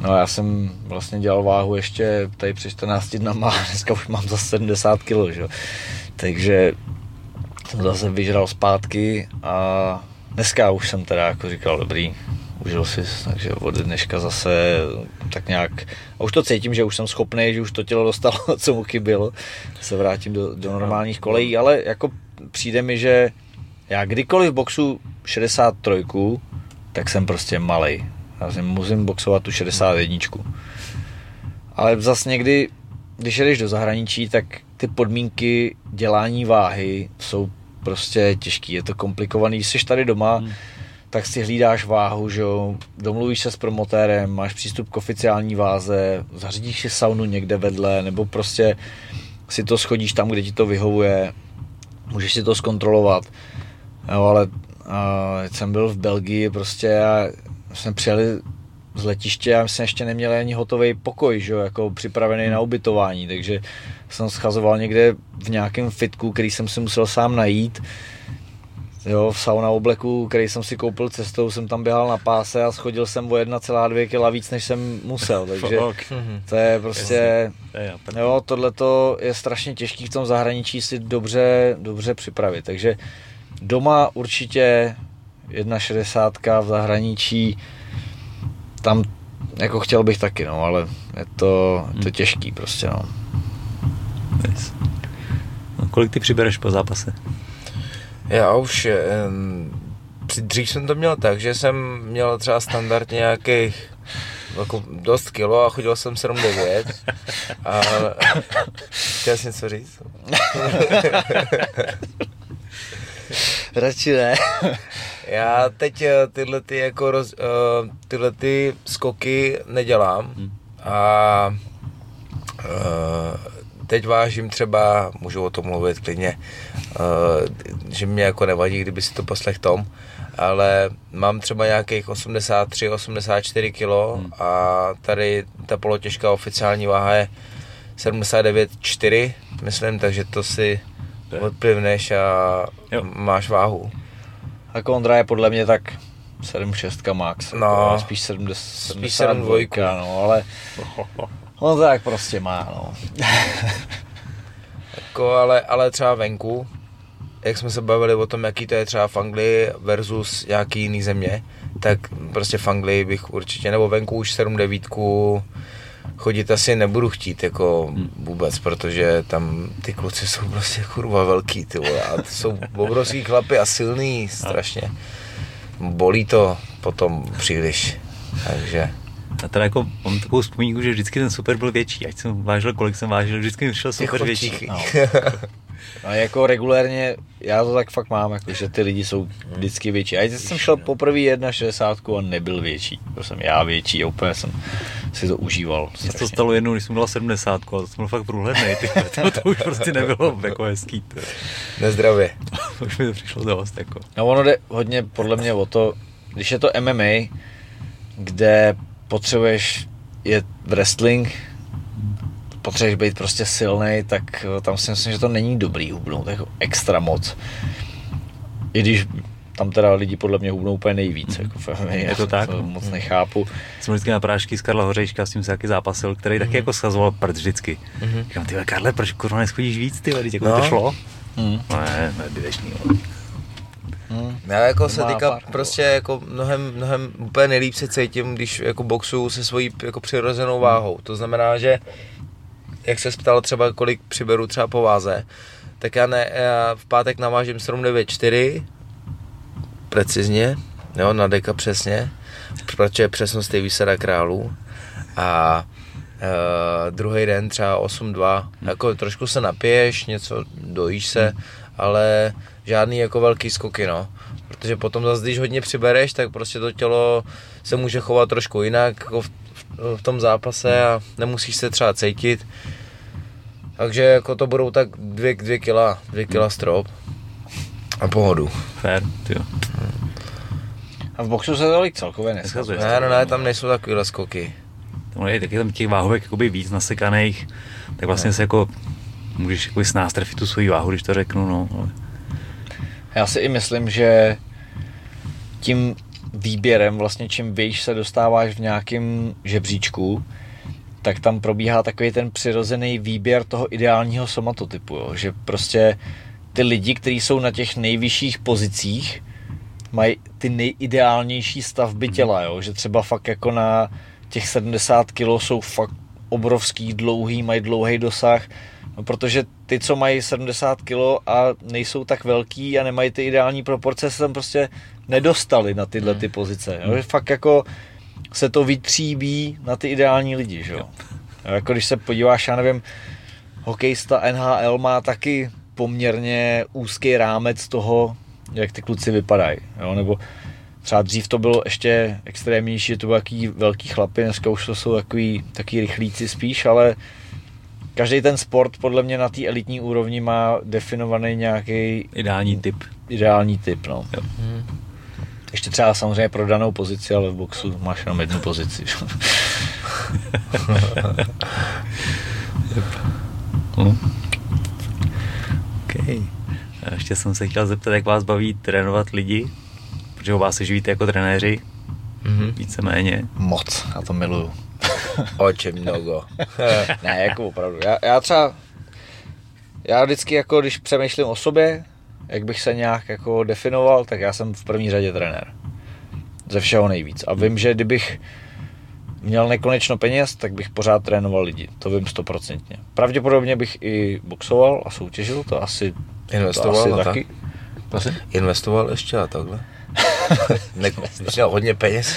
No já jsem vlastně dělal váhu ještě tady při 14 dnama a (laughs) dneska už mám za 70 kg, že? Takže jsem zase vyžral zpátky a dneska už jsem teda jako říkal, dobrý, užil si, takže od dneška zase tak nějak, a už to cítím, že už jsem schopný, že už to tělo dostalo, (laughs) co mu chybělo, se vrátím do, do normálních kolejí, ale jako přijde mi, že já kdykoliv boxu 63, tak jsem prostě malej. Já musím boxovat tu 61. Ale zase někdy, když jdeš do zahraničí, tak ty podmínky dělání váhy jsou prostě těžký, je to komplikovaný. Jsi tady doma, hmm. Tak si hlídáš váhu, že jo, domluvíš se s promotérem, máš přístup k oficiální váze, zařídíš si saunu někde vedle, nebo prostě si to schodíš tam, kde ti to vyhovuje, můžeš si to zkontrolovat. Jo, ale a, jsem byl v Belgii prostě a jsme přijeli z letiště a jsme ještě neměli ani hotový pokoj, že, jako připravený na ubytování, takže jsem schazoval někde v nějakém fitku, který jsem si musel sám najít. Jo, v sauna obleku, který jsem si koupil cestou, jsem tam běhal na páse a schodil jsem o 1,2 kg víc, než jsem musel, (laughs) takže to je prostě, jo, tohle je strašně těžký v tom zahraničí si dobře, dobře připravit, takže doma určitě 1,60 v zahraničí, tam jako chtěl bych taky, no, ale je to, to hmm. těžký prostě, no. Nice. no. Kolik ty přibereš po zápase? Já už, dřív jsem to měl tak, že jsem měl třeba standardně nějakých jako dost kilo a chodil jsem 7-9. A chtěl jsi něco říct? (laughs) Radši ne. Já teď eh, tyhle ty jako roz, uh, tyhle ty skoky nedělám hmm. a uh, teď vážím třeba, můžu o tom mluvit klidně, uh, že mě jako nevadí, kdyby si to poslech Tom, ale mám třeba nějakých 83-84 kg hmm. a tady ta polotěžká oficiální váha je 79,4, myslím, takže to si odplivneš a jo. máš váhu. Jako Ondra je podle mě tak 7,6 max. No, jako spíš 70, spíš 72, no, ale (laughs) on to tak prostě má, no. (laughs) jako, ale, ale třeba venku, jak jsme se bavili o tom, jaký to je třeba v Anglii versus nějaký jiný země, tak prostě v Anglii bych určitě, nebo venku už 7 devítku, chodit asi nebudu chtít jako vůbec, protože tam ty kluci jsou prostě kurva velký, ty vole, a to jsou obrovský chlapy a silný strašně. Bolí to potom příliš, takže... A teda jako mám takovou vzpomínku, že vždycky ten super byl větší, ať jsem vážil, kolik jsem vážil, vždycky mi šel super větší. No. (laughs) A jako regulérně, já to tak fakt mám, jako, že ty lidi jsou vždycky větší. A teď jsem šel poprvé 1,60 a nebyl větší. Byl jsem já větší a úplně jsem si to užíval. Mně to stalo jednou, když jsem byla 70, a to jsem byl fakt průhledný, ty, to, to, už prostě nebylo jako hezký. Ty. Nezdravě. (laughs) to už mi to přišlo dost. Jako. No ono jde hodně podle mě o to, když je to MMA, kde potřebuješ je wrestling, potřebuješ být prostě silný, tak tam si myslím, že to není dobrý hubnout jako extra moc. I když tam teda lidi podle mě hubnou úplně nejvíc. Jako v MMA, je to (laughs) tak? To moc nechápu. Jsem vždycky na prášky z Karla Hořejška, s tím se taky zápasil, který taky mm. jako schazoval prd vždycky. Mm-hmm. Říkám, ty Karle, proč kurva neschodíš víc, ty teď jako no. to šlo? Mm. No ne, ne, dnešní, Hmm. Já jako se týká prostě jako mnohem, mnohem úplně nejlíp se cítím, když jako boxu se svojí jako přirozenou váhou. To znamená, že jak se ptal třeba kolik přiberu třeba po váze, tak já, ne, já v pátek navážím 794, precizně, jo, na deka přesně, protože přesnost je výsada králů a Uh, druhý den třeba 8-2, jako trošku se napiješ, něco dojíš se, ale žádný jako velký skoky, no. Protože potom zase, když hodně přibereš, tak prostě to tělo se může chovat trošku jinak jako v, v, v tom zápase a nemusíš se třeba cítit. Takže jako to budou tak dvě, dvě kila, dvě kila strop a pohodu. Fair, jo. A v boxu se tolik celkově neskazuje. Ne, no ne, tam nejsou takovýhle skoky. Tam je taky tam těch váhovek jakoby víc nasekaných, tak vlastně no. se jako můžeš jako s nás trefit tu svoji váhu, když to řeknu, no. Ale... Já si i myslím, že tím výběrem, vlastně čím výš se dostáváš v nějakém žebříčku, tak tam probíhá takový ten přirozený výběr toho ideálního somatotypu, jo? že prostě ty lidi, kteří jsou na těch nejvyšších pozicích, mají ty nejideálnější stavby těla, jo? že třeba fakt jako na těch 70 kg jsou fakt obrovský, dlouhý, mají dlouhý dosah, no protože ty, co mají 70 kg a nejsou tak velký a nemají ty ideální proporce, se tam prostě nedostali na tyhle ty mhm. pozice. Jo? Že fakt jako se to vytříbí na ty ideální lidi, že jo. Jako když se podíváš, já nevím, hokejista NHL má taky poměrně úzký rámec toho, jak ty kluci vypadají, jo, nebo třeba dřív to bylo ještě extrémnější, že to byly velký chlapy, dneska už to jsou takový, takový rychlíci spíš, ale každý ten sport podle mě na té elitní úrovni má definovaný nějaký ideální typ. Ideální typ, no. Jo. Hmm. Ještě třeba samozřejmě pro danou pozici, ale v boxu máš jenom jednu pozici. hm. okay. Ještě jsem se chtěl zeptat, jak vás baví trénovat lidi, protože vás se živíte jako trenéři, mm-hmm. víceméně. Moc, já to miluju. (laughs) Oče mnogo. (laughs) ne, jako opravdu. Já, já třeba, já vždycky jako, když přemýšlím o sobě, jak bych se nějak jako definoval, tak já jsem v první řadě trenér. Ze všeho nejvíc. A vím, že kdybych měl nekonečno peněz, tak bych pořád trénoval lidi. To vím stoprocentně. Pravděpodobně bych i boxoval a soutěžil, to asi, Investoval to asi taky. Prosím? Investoval ještě a takhle. (laughs) ne, měl hodně peněz.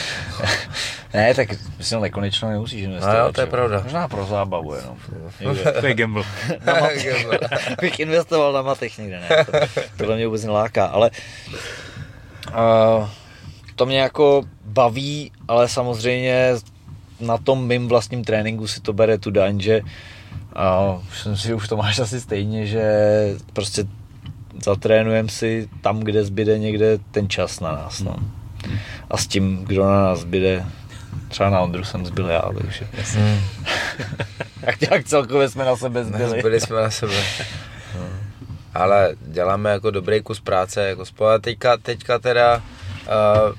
(laughs) ne, tak myslím nekonečno nemusíš investovat. No jo, to je pravda. Možná pro zábavu jenom. (laughs) to je gamble. na bych investoval na matech někde, ne. To, tohle mě vůbec neláká, ale uh, to mě jako baví, ale samozřejmě na tom mým vlastním tréninku si to bere tu daň, že a myslím si, že už to máš asi stejně, že prostě zatrénujeme si tam, kde zbyde někde ten čas na nás. No. A s tím, kdo na nás zbyde, třeba na Ondru jsem zbyl já, takže hmm. (laughs) tak nějak celkově jsme na sebe zbyli. Zbyli jsme na sebe. Hmm. Ale děláme jako dobrý kus práce, jako spolu. Teďka, teďka teda uh, uh,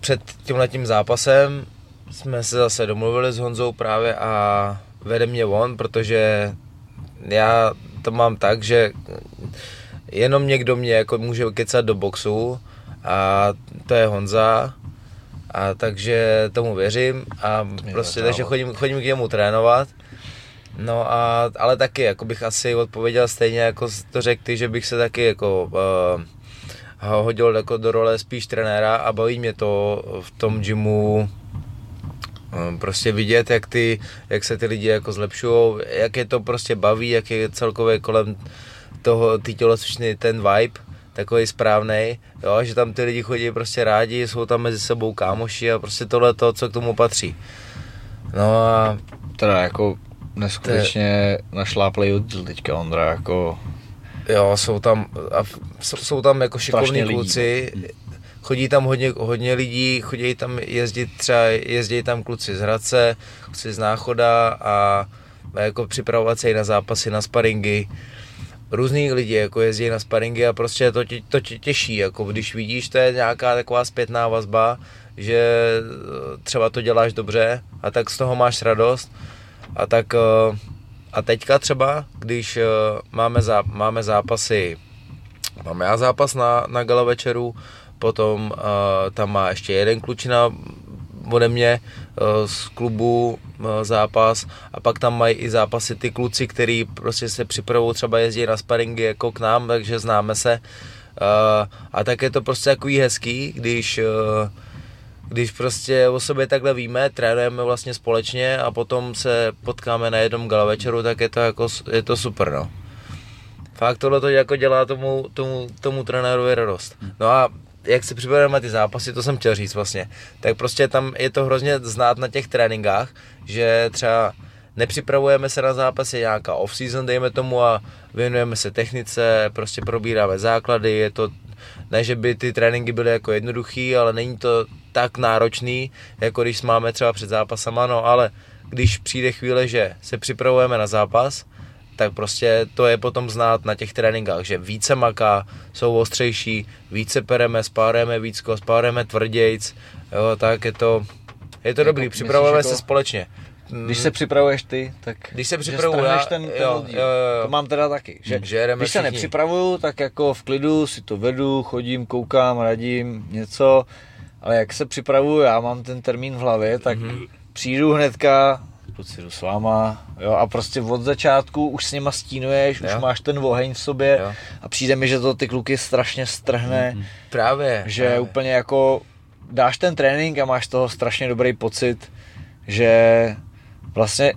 před tímhletím zápasem jsme se zase domluvili s Honzou právě a vede mě on, protože já to mám tak, že jenom někdo mě jako může kecat do boxu a to je Honza a takže tomu věřím a Mě prostě takže chodím, chodím k němu trénovat. No a, ale taky, jako bych asi odpověděl stejně, jako to řekl ty, že bych se taky jako uh, hodil jako do role spíš trenéra a baví mě to v tom gymu prostě vidět, jak, ty, jak se ty lidi jako zlepšují, jak je to prostě baví, jak je celkově kolem toho, ty tělocvičny ten vibe, takový správný, jo, že tam ty lidi chodí prostě rádi, jsou tam mezi sebou kámoši a prostě tohle to, co k tomu patří. No a... Teda jako neskutečně te... našláplej oddíl teďka Ondra, jako... Jo, jsou tam, a jsou, jsou tam jako šikovní kluci, chodí tam hodně, hodně lidí, chodí tam jezdit třeba, jezdí tam kluci z Hradce, kluci z Náchoda a jako připravovat se i na zápasy, na sparingy. Různý lidi jako jezdí na sparingy a prostě to tě, to tě těší, jako když vidíš, to je nějaká taková zpětná vazba, že třeba to děláš dobře a tak z toho máš radost a tak eh, a teďka třeba, když eh, máme, zá, máme zápasy, máme já zápas na, na gala večeru, potom uh, tam má ještě jeden klučina ode mě uh, z klubu uh, zápas a pak tam mají i zápasy ty kluci, který prostě se připravují třeba jezdí na sparingy jako k nám, takže známe se uh, a tak je to prostě takový hezký, když když prostě o sobě takhle víme, trénujeme vlastně společně a potom se potkáme na jednom gala večeru, tak je to jako, je to super, no. Fakt tohle to jako dělá tomu, tomu, tomu trenérovi radost. No a jak se připravujeme na ty zápasy, to jsem chtěl říct vlastně, tak prostě tam je to hrozně znát na těch tréninkách, že třeba nepřipravujeme se na zápasy nějaká off-season, dejme tomu, a věnujeme se technice, prostě probíráme základy, je to, ne, že by ty tréninky byly jako jednoduchý, ale není to tak náročný, jako když máme třeba před zápasama, no ale když přijde chvíle, že se připravujeme na zápas, tak prostě to je potom znát na těch tréninkách, že více maká, jsou ostřejší, více pereme, spárujeme vícko, spárujeme tvrdějc, jo, tak je to, je to jako, dobrý, připravujeme jako, se společně. Když se připravuješ ty, tak když se připravuju já, ten, ten jo, jo, jo. To mám teda taky, že, že když se nepřipravuju, tak jako v klidu si to vedu, chodím, koukám, radím, něco, ale jak se připravuju, já mám ten termín v hlavě, tak mm-hmm. přijdu hnedka, kluci jdu s váma, jo, a prostě od začátku už s nima stínuješ, jo. už máš ten oheň v sobě jo. a přijde mi, že to ty kluky strašně strhne. Mm-hmm. Právě. Že právě. úplně jako dáš ten trénink a máš toho strašně dobrý pocit, že vlastně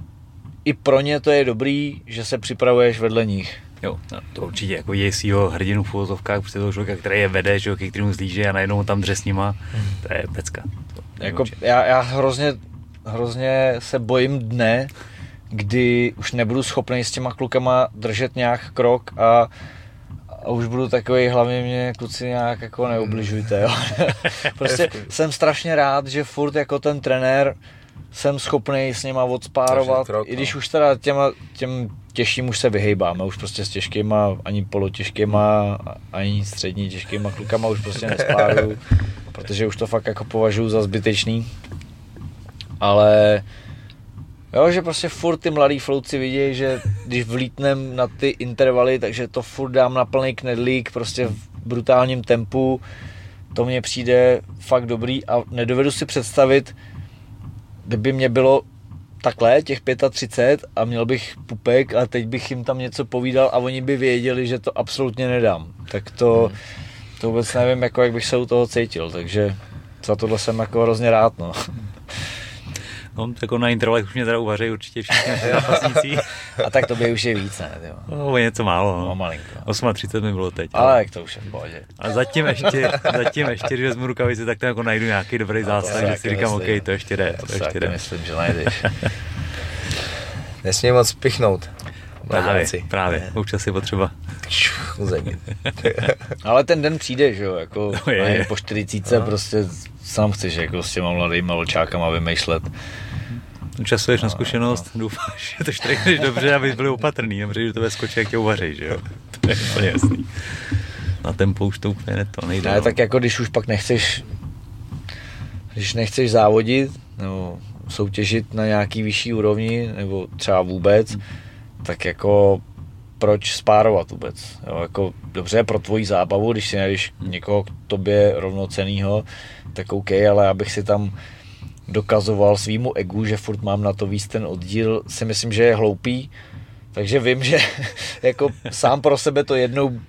i pro ně to je dobrý, že se připravuješ vedle nich. Jo, no, to určitě, jako je svýho hrdinu v úvozovkách, prostě toho člověka, který je vede, že jo, ke kterému zlíže a najednou tam dře s nima, to je pecka. To jako, já, já hrozně, hrozně se bojím dne, kdy už nebudu schopný s těma klukama držet nějak krok a, a už budu takový, hlavně mě kluci nějak jako neubližujte, jo. (laughs) prostě jsem strašně rád, že furt jako ten trenér jsem schopný s nima odspárovat, krok, i když no. už teda těma, těm těžším už se vyhejbáme, už prostě s těžkýma, ani polotěžkýma, ani střední těžkýma klukama už prostě (laughs) nespáruju, protože už to fakt jako považuji za zbytečný. Ale Jo, že prostě furt ty mladý flouci vidějí, že když vlítnem na ty intervaly, takže to furt dám na plný knedlík, prostě v brutálním tempu, to mně přijde fakt dobrý a nedovedu si představit, kdyby mě bylo takhle, těch 35 a měl bych pupek a teď bych jim tam něco povídal a oni by věděli, že to absolutně nedám. Tak to, hmm. to vůbec nevím, jako jak bych se u toho cítil, takže za tohle jsem jako hrozně rád. No. No, jako na intervalech už mě teda uvařejí určitě všichni naši zápasníci. (laughs) A tak to by už je víc, ne? Jo. No, něco málo. No. no malinko. 38 mi bylo teď. Ale, ale jak to už je v pohodě. A zatím ještě, zatím ještě, když vezmu rukavici, tak tam jako najdu nějaký dobrý no, zásah, že si říkám, myslím. OK, to ještě jde. To, to ještě jde. myslím, že najdeš. (laughs) Nesmí moc pichnout. Právě, právě. Občas je potřeba. (laughs) Ale ten den přijde, že jo, jako no je. po 40 no. prostě sám chceš jako s těma mladýma vlčákama vymýšlet. Časuješ na no, zkušenost, no. doufáš, že to štrikneš dobře, aby byli opatrný, dobře, že to ve skočí, jak tě uvaří, že jo. (laughs) To je úplně jasný. Na tempo už to úplně to nejde. Ne, no. tak jako když už pak nechceš, když nechceš závodit, nebo soutěžit na nějaký vyšší úrovni, nebo třeba vůbec, tak jako proč spárovat vůbec. Jo, jako dobře pro tvoji zábavu, když si najdeš někoho k tobě rovnocenýho, tak OK, ale abych si tam dokazoval svýmu egu, že furt mám na to víc ten oddíl, si myslím, že je hloupý. Takže vím, že (laughs) jako sám pro sebe to jednou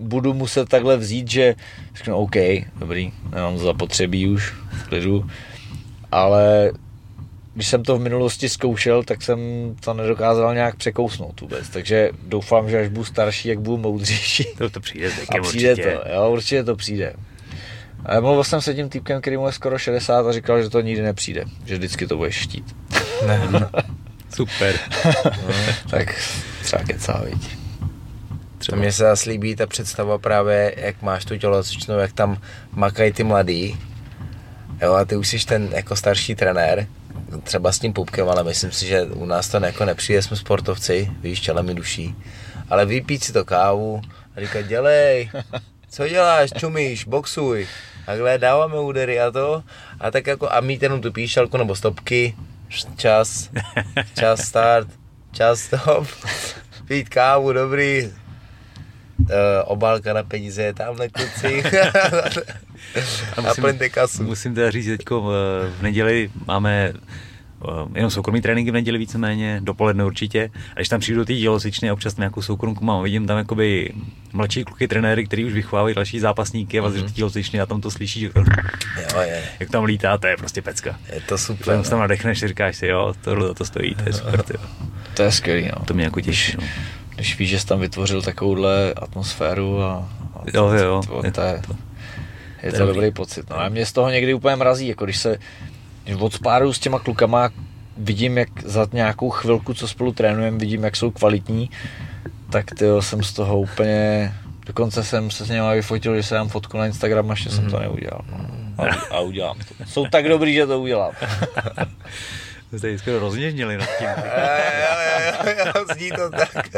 budu muset takhle vzít, že řeknu OK, dobrý, nemám zapotřebí už v klidu, ale když jsem to v minulosti zkoušel, tak jsem to nedokázal nějak překousnout vůbec. Takže doufám, že až budu starší, jak budu moudřejší. To, to přijde A přijde určitě. to, jo, určitě to přijde. Ale mluvil jsem se tím týpkem, který mu je skoro 60 a říkal, že to nikdy nepřijde. Že vždycky to budeš štít. Ne. (laughs) Super. no, (laughs) tak třeba kecá, viď. Třeba. Mně se zase líbí ta představa právě, jak máš tu tělocvičnu, jak tam makají ty mladý. Jo, a ty už jsi ten jako starší trenér, třeba s tím pupkem, ale myslím si, že u nás to jako nepřijde, jsme sportovci, víš, čele mi duší. Ale vypít si to kávu a říkat, dělej, co děláš, čumíš, boxuj. Takhle dáváme údery a to. A tak jako, a mít jenom tu píšalku nebo stopky, čas, čas start, čas stop, (laughs) pít kávu, dobrý, uh, obálka na peníze je tamhle kluci. (laughs) a musím, kasu. Musím teda říct, teď v neděli máme jenom soukromý tréninky v neděli víceméně, dopoledne určitě. A když tam přijdu ty dělosičny, občas nějakou soukromku mám, vidím tam jakoby mladší kluky trenéry, který už vychovávají další zápasníky a vlastně mm-hmm. dělosičny a tam to slyšíš, jo, je. jak tam lítá, to je prostě pecka. Je to super. Tam se tam nadechneš a říkáš si, jo, tohle to stojí, to je super. Tyjo. To je skvělý, no. To mě jako těší. No když víš, že jsi tam vytvořil takovouhle atmosféru a, a jo, jo, to, je to, je, to, je to dobrý pocit. No a mě z toho někdy úplně mrazí, jako když se když od spáru s těma klukama vidím, jak za nějakou chvilku, co spolu trénujeme, vidím, jak jsou kvalitní, tak ty jsem z toho úplně, dokonce jsem se s nimi vyfotil, že se dám fotku na Instagram, ještě mm. jsem to mhm. neudělal. No. A, a udělám to. Jsou tak dobrý, že to udělám. (laughs) jste ji skoro rozněžnili nad tím. (laughs) Zní to tak.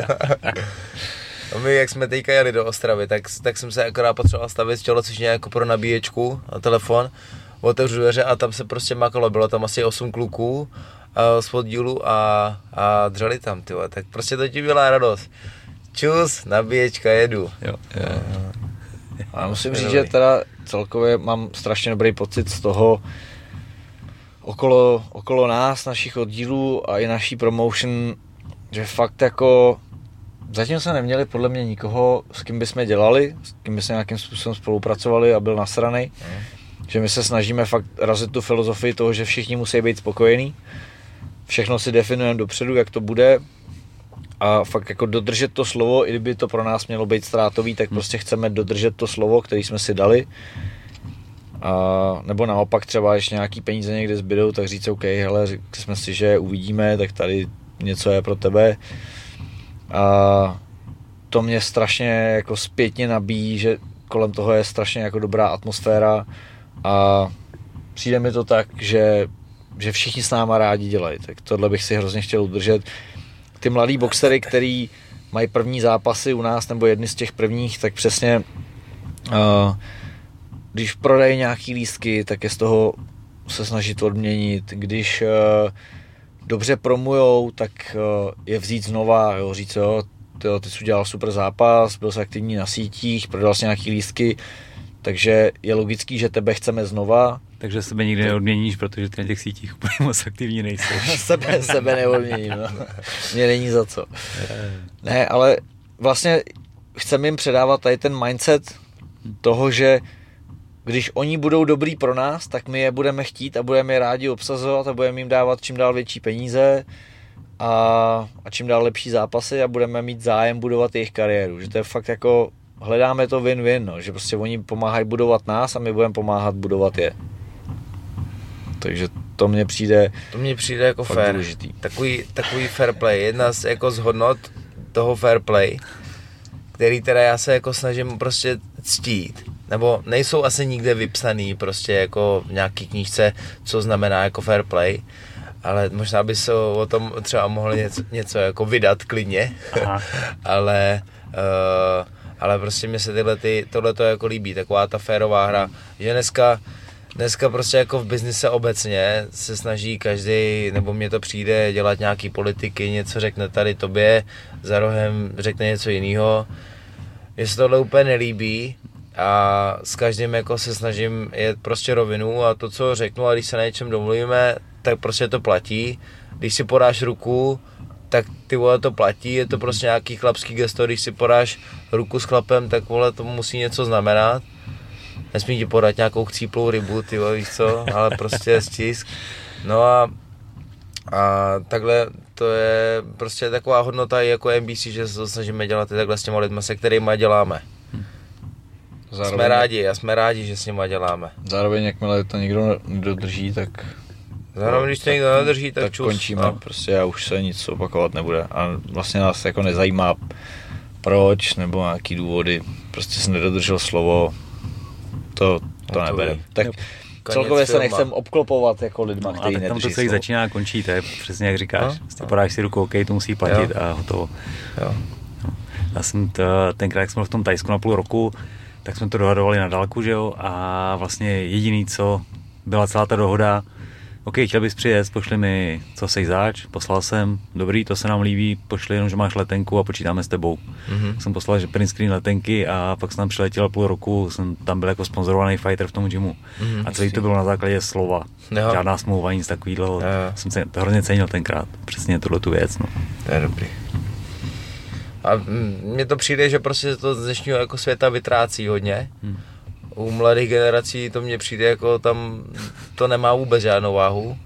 A my, jak jsme teďka jeli do Ostravy, tak, tak jsem se akorát potřeboval stavit čelo, což jako pro nabíječku a telefon. Otevřu dveře a tam se prostě makalo, bylo tam asi 8 kluků a, z poddílu a, a dřeli tam, tyhle. tak prostě to ti byla radost. Čus, nabíječka, jedu. Jo, jo. A musím říct, že teda celkově mám strašně dobrý pocit z toho, okolo, okolo nás, našich oddílů a i naší promotion, že fakt jako zatím jsme neměli podle mě nikoho, s kým bychom dělali, s kým bychom nějakým způsobem spolupracovali a byl nasranej. Mm. Že my se snažíme fakt razit tu filozofii toho, že všichni musí být spokojení. Všechno si definujeme dopředu, jak to bude. A fakt jako dodržet to slovo, i kdyby to pro nás mělo být ztrátový, tak mm. prostě chceme dodržet to slovo, který jsme si dali a, nebo naopak třeba, když nějaký peníze někde zbydou, tak říct, OK, hele, řekli jsme si, že uvidíme, tak tady něco je pro tebe. A to mě strašně jako zpětně nabíjí, že kolem toho je strašně jako dobrá atmosféra a přijde mi to tak, že, že všichni s náma rádi dělají, tak tohle bych si hrozně chtěl udržet. Ty mladý boxery, který mají první zápasy u nás, nebo jedny z těch prvních, tak přesně uh, když prodají nějaký lístky, tak je z toho se snažit odměnit. Když uh, dobře promujou, tak uh, je vzít znova, jo, říct, jo, ty, ty jsi udělal super zápas, byl jsi aktivní na sítích, prodal jsi nějaký lístky, takže je logický, že tebe chceme znova. Takže sebe nikdy neodměníš, protože ty na těch sítích úplně (laughs) moc aktivní nejseš. (laughs) sebe, sebe neodměním, no. Mně není za co. Ne, ale vlastně chceme jim předávat tady ten mindset toho, že když oni budou dobrý pro nás, tak my je budeme chtít a budeme je rádi obsazovat a budeme jim dávat čím dál větší peníze a, a čím dál lepší zápasy a budeme mít zájem budovat jejich kariéru. Že to je fakt jako, hledáme to win-win, no, že prostě oni pomáhají budovat nás a my budeme pomáhat budovat je. Takže to mně přijde To mně přijde jako fair. Důležitý. Takový, takový fair play. Jedna z, jako z hodnot toho fair play, který teda já se jako snažím prostě ctít nebo nejsou asi nikde vypsaný prostě jako v nějaký knížce, co znamená jako fair play, ale možná by se o tom třeba mohli něco, něco jako vydat klidně, (laughs) ale uh, ale prostě mi se tyhle ty, tohle to jako líbí, taková ta férová hra, že dneska dneska prostě jako v biznise obecně se snaží každý, nebo mně to přijde, dělat nějaký politiky, něco řekne tady tobě, za rohem řekne něco jiného. Mně se tohle úplně nelíbí, a s každým jako se snažím jet prostě rovinu a to, co řeknu a když se na něčem domluvíme, tak prostě to platí. Když si podáš ruku, tak ty vole to platí, je to prostě nějaký chlapský gesto, když si podáš ruku s chlapem, tak vole to musí něco znamenat. Nesmí ti podat nějakou chcíplou rybu, ty vole, víš co, ale prostě (laughs) stisk. No a A takhle to je prostě taková hodnota i jako NBC, že se snažíme dělat i takhle s těma lidmi, se kterými děláme. Zároveň, jsme rádi a jsme rádi, že s nimi děláme. Zároveň, jakmile to někdo nedodrží, tak Zároveň, když to někdo nedrží, tak, tak čus, končíme, no. prostě a už se nic opakovat nebude. A vlastně nás jako nezajímá proč nebo nějaký důvody, prostě jsem nedodržel slovo, to, to No to nebere. Tak celkově se nechcem obklopovat jako lidma, No, a kteří tak tam to nedrží celý slovo. začíná a končí, to je přesně jak říkáš. No, Prostě no. podáš si ruku, OK, to musí platit Jo. a hotovo. Jo. Já jsem t, tenkrát, jak jsme v tom Tajsku na půl roku, tak jsme to dohadovali na dálku, že jo, a vlastně jediný, co byla celá ta dohoda, OK, chtěl bys přijet, pošli mi, co seš zač, poslal jsem, dobrý, to se nám líbí, pošli jenom, že máš letenku a počítáme s tebou. Mhm. Jsem poslal, že print screen letenky a pak jsem tam přiletěl půl roku, jsem tam byl jako sponzorovaný fighter v tom gymu. Mhm, a celý to bylo na základě slova. Jo. Žádná smlouva, nic takového. Jo. Jsem se to hrozně cenil tenkrát, přesně tuhle tu věc. No. To je dobrý. A mně to přijde, že prostě to z dnešního jako světa vytrácí hodně. Hmm. U mladých generací to mně přijde jako tam to nemá vůbec žádnou váhu.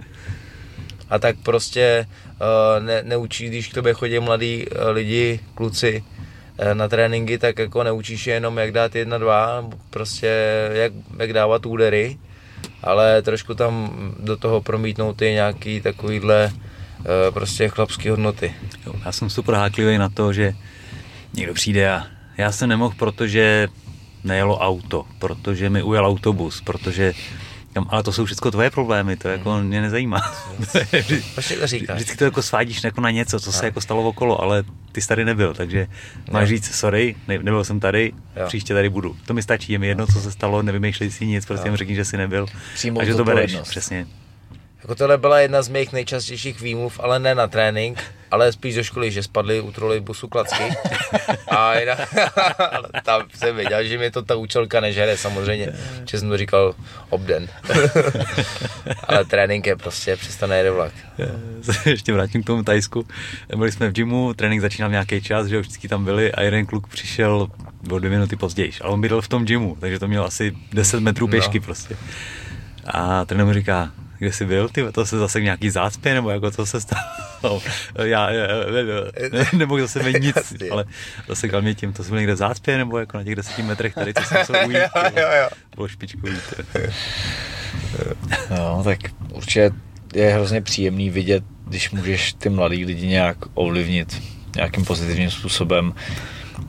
A tak prostě uh, ne, neučí, když k tobě chodí mladí uh, lidi, kluci uh, na tréninky, tak jako neučíš je jenom jak dát jedna, dva, prostě jak, jak dávat údery, ale trošku tam do toho promítnout ty nějaký takovýhle prostě chlapské hodnoty. Jo, já jsem super háklivý na to, že někdo přijde a já jsem nemohl, protože nejelo auto, protože mi ujel autobus, protože Říkám, ale to jsou všechno tvoje problémy, to jako mě nezajímá. (laughs) Proč to říkáš? Vždycky to jako svádíš jako na něco, co se jako stalo okolo, ale ty jsi tady nebyl, takže máš Jo. říct, sorry, ne, nebyl jsem tady, Jo. příště tady budu. To mi stačí, je mi jedno, co se stalo, nevymýšlej si nic, prostě Jo. jim řekni, že jsi nebyl. Přijmout a že to bereš, přesně. Jako tohle byla jedna z mých nejčastějších výmluv, ale ne na trénink, ale spíš do školy, že spadly u trolejbusu klacky. A jinak, ale (laughs) tam jsem věděl, že mi to ta účelka nežere samozřejmě, že jsem to říkal obden. (laughs) ale trénink je prostě, přestane jede vlak. (laughs) ještě vrátím k tomu Tajsku. Byli jsme v gymu, trénink začínal v nějaký čas, že jo, vždycky tam byli a jeden kluk přišel o dvě minuty později, ale on bydlel v tom gymu, takže to měl asi 10 metrů pěšky No. prostě. A trenér mu říká, kde jsi byl, ty, to se zase nějaký zácpě, nebo jako co se stalo? (laughs) Já, já, ne, nemohl zase mít nic, Jasně. ale zasekal mě tím, to jsem byl někde v zácpě, nebo jako na těch deseti metrech tady, co jsem musel (laughs) ujít. Jo, jo, jo. Bylo špičkový. to. No, tak určitě je hrozně příjemný vidět, když můžeš ty mladý lidi nějak ovlivnit nějakým pozitivním způsobem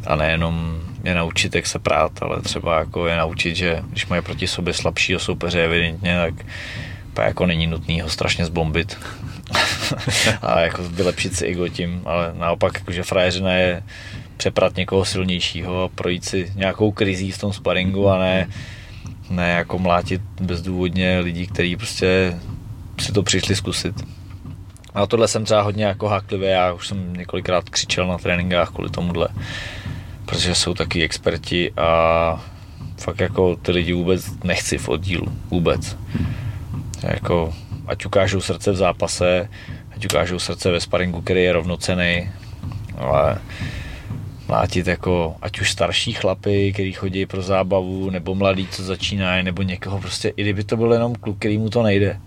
a nejenom je naučit, jak se prát, ale třeba jako je naučit, že když mají proti sobě slabšího soupeře evidentně, tak pak jako není nutný ho strašně zbombit (laughs) a jako vylepšit si ego tím, ale naopak jakože frajeřina je přeprat někoho silnějšího a projít si nějakou krizí v tom sparingu a ne, ne jako mlátit bezdůvodně lidí, kteří prostě si to přišli zkusit. A tohle jsem třeba hodně jako háklivý, já už jsem několikrát křičel na tréninkách kvůli tomuhle, protože jsou taky experti a fakt jako ty lidi vůbec nechci v oddílu, vůbec. Jako, ať ukážou srdce v zápase, ať ukážou srdce ve sparingu, který je rovnocený, ale mlátit jako ať už starší chlapy, který chodí pro zábavu, nebo mladí, co začínají, nebo někoho prostě, i kdyby to byl jenom kluk, který mu to nejde,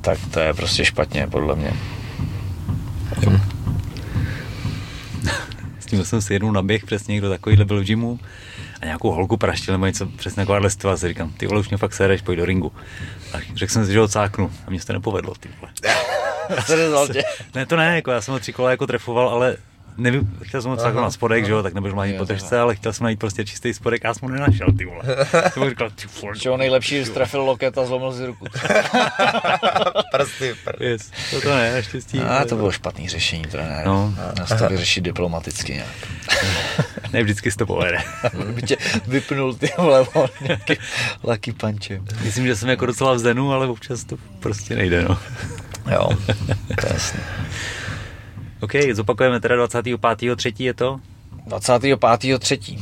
tak to je prostě špatně, podle mě. S tím jsem si jednou naběh přesně někdo takovýhle byl v gymu a nějakou holku praštil nebo něco přesně takováhle situace. Říkám, ty vole, už mě fakt sereš, pojď do ringu. A řekl jsem si, že ho cáknu a mě se to nepovedlo, ty vole. (laughs) (laughs) Ne, to ne, jako já jsem ho tři kola jako trefoval, ale nevím, chtěl jsem ho cáknout na spodek, že jo, tak nebudeš mít Jo, po držce, ale chtěl jsem najít prostě čistý spodek a já jsem ho nenašel, ty vole. (laughs) Jsem mu říkal, ty vole. Čeho nejlepší, že strefil loket a zlomil si ruku. (laughs) Prsty, pr- Yes, to, to ne, naštěstí. A to bylo špatný řešení, trenér. No. Nás to vyřešit diplomaticky nějak. (laughs) Ne, vždycky se to povede. By tě vypnul ty vole nějaký lucky punchem. Myslím, že jsem jako docela v zenu, ale občas to prostě nejde, no. Jo, to je jasný. OK, zopakujeme teda 25.3. je to? 25.3.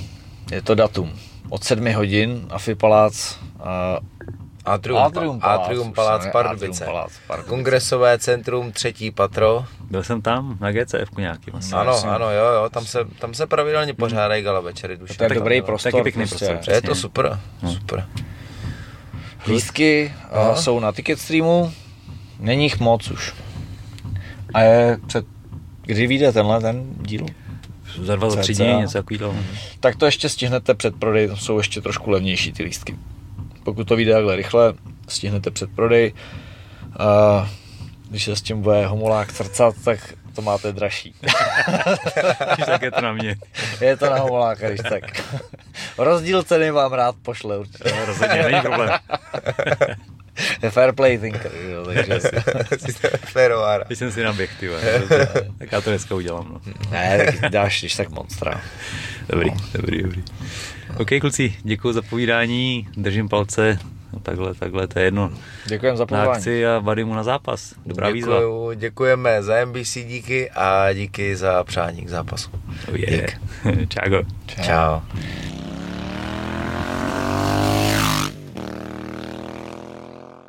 je to datum. Od 7 hodin Afi Palác a Atrium, Atrium Palác, Atrium Palác Pardubice. Atrium Palác Pardubice. Kongresové centrum, třetí patro. Byl jsem tam na GCF nějaký vlastně. Ano, jasně. ano, jo, jo, tam se, tam se pravidelně pořádají gala večery duše. To je Tak- dobrý taky prostor. pěkný prostě. prostor, Je to super, super. Lístky Aha. jsou na Ticketstreamu, není jich moc už. A je před... Kdy vyjde tenhle ten díl? Za dva, za tři dny, něco takového. Tak to ještě stihnete předprodej, tam jsou ještě trošku levnější ty lístky. Pokud to vyjde takhle rychle, stihnete předprodej. A když se s tím bude homolák crcat, tak to máte dražší. tak je to na mě. Je to na homoláka, když tak. Rozdíl ceny vám rád pošle určitě. Rozhodně není problém. Je (laughs) fair play thinker, jo, takže (laughs) si... Ferovára. Teď jsem si naběh, ty. (laughs) Tak já to dneska udělám, no. Ne, tak dáš, když tak monstra. Dobrý, dobrý, dobrý. OK, kluci, děkuji za povídání, držím palce. No, takhle, takhle, to je jedno. Děkujem za Na pozvání. akci a Vadimu na zápas. Dobrá výzva. Děkuju, děkujeme za NBC díky a díky za přání k zápasu. Oh, yeah. Čágo. Ciao.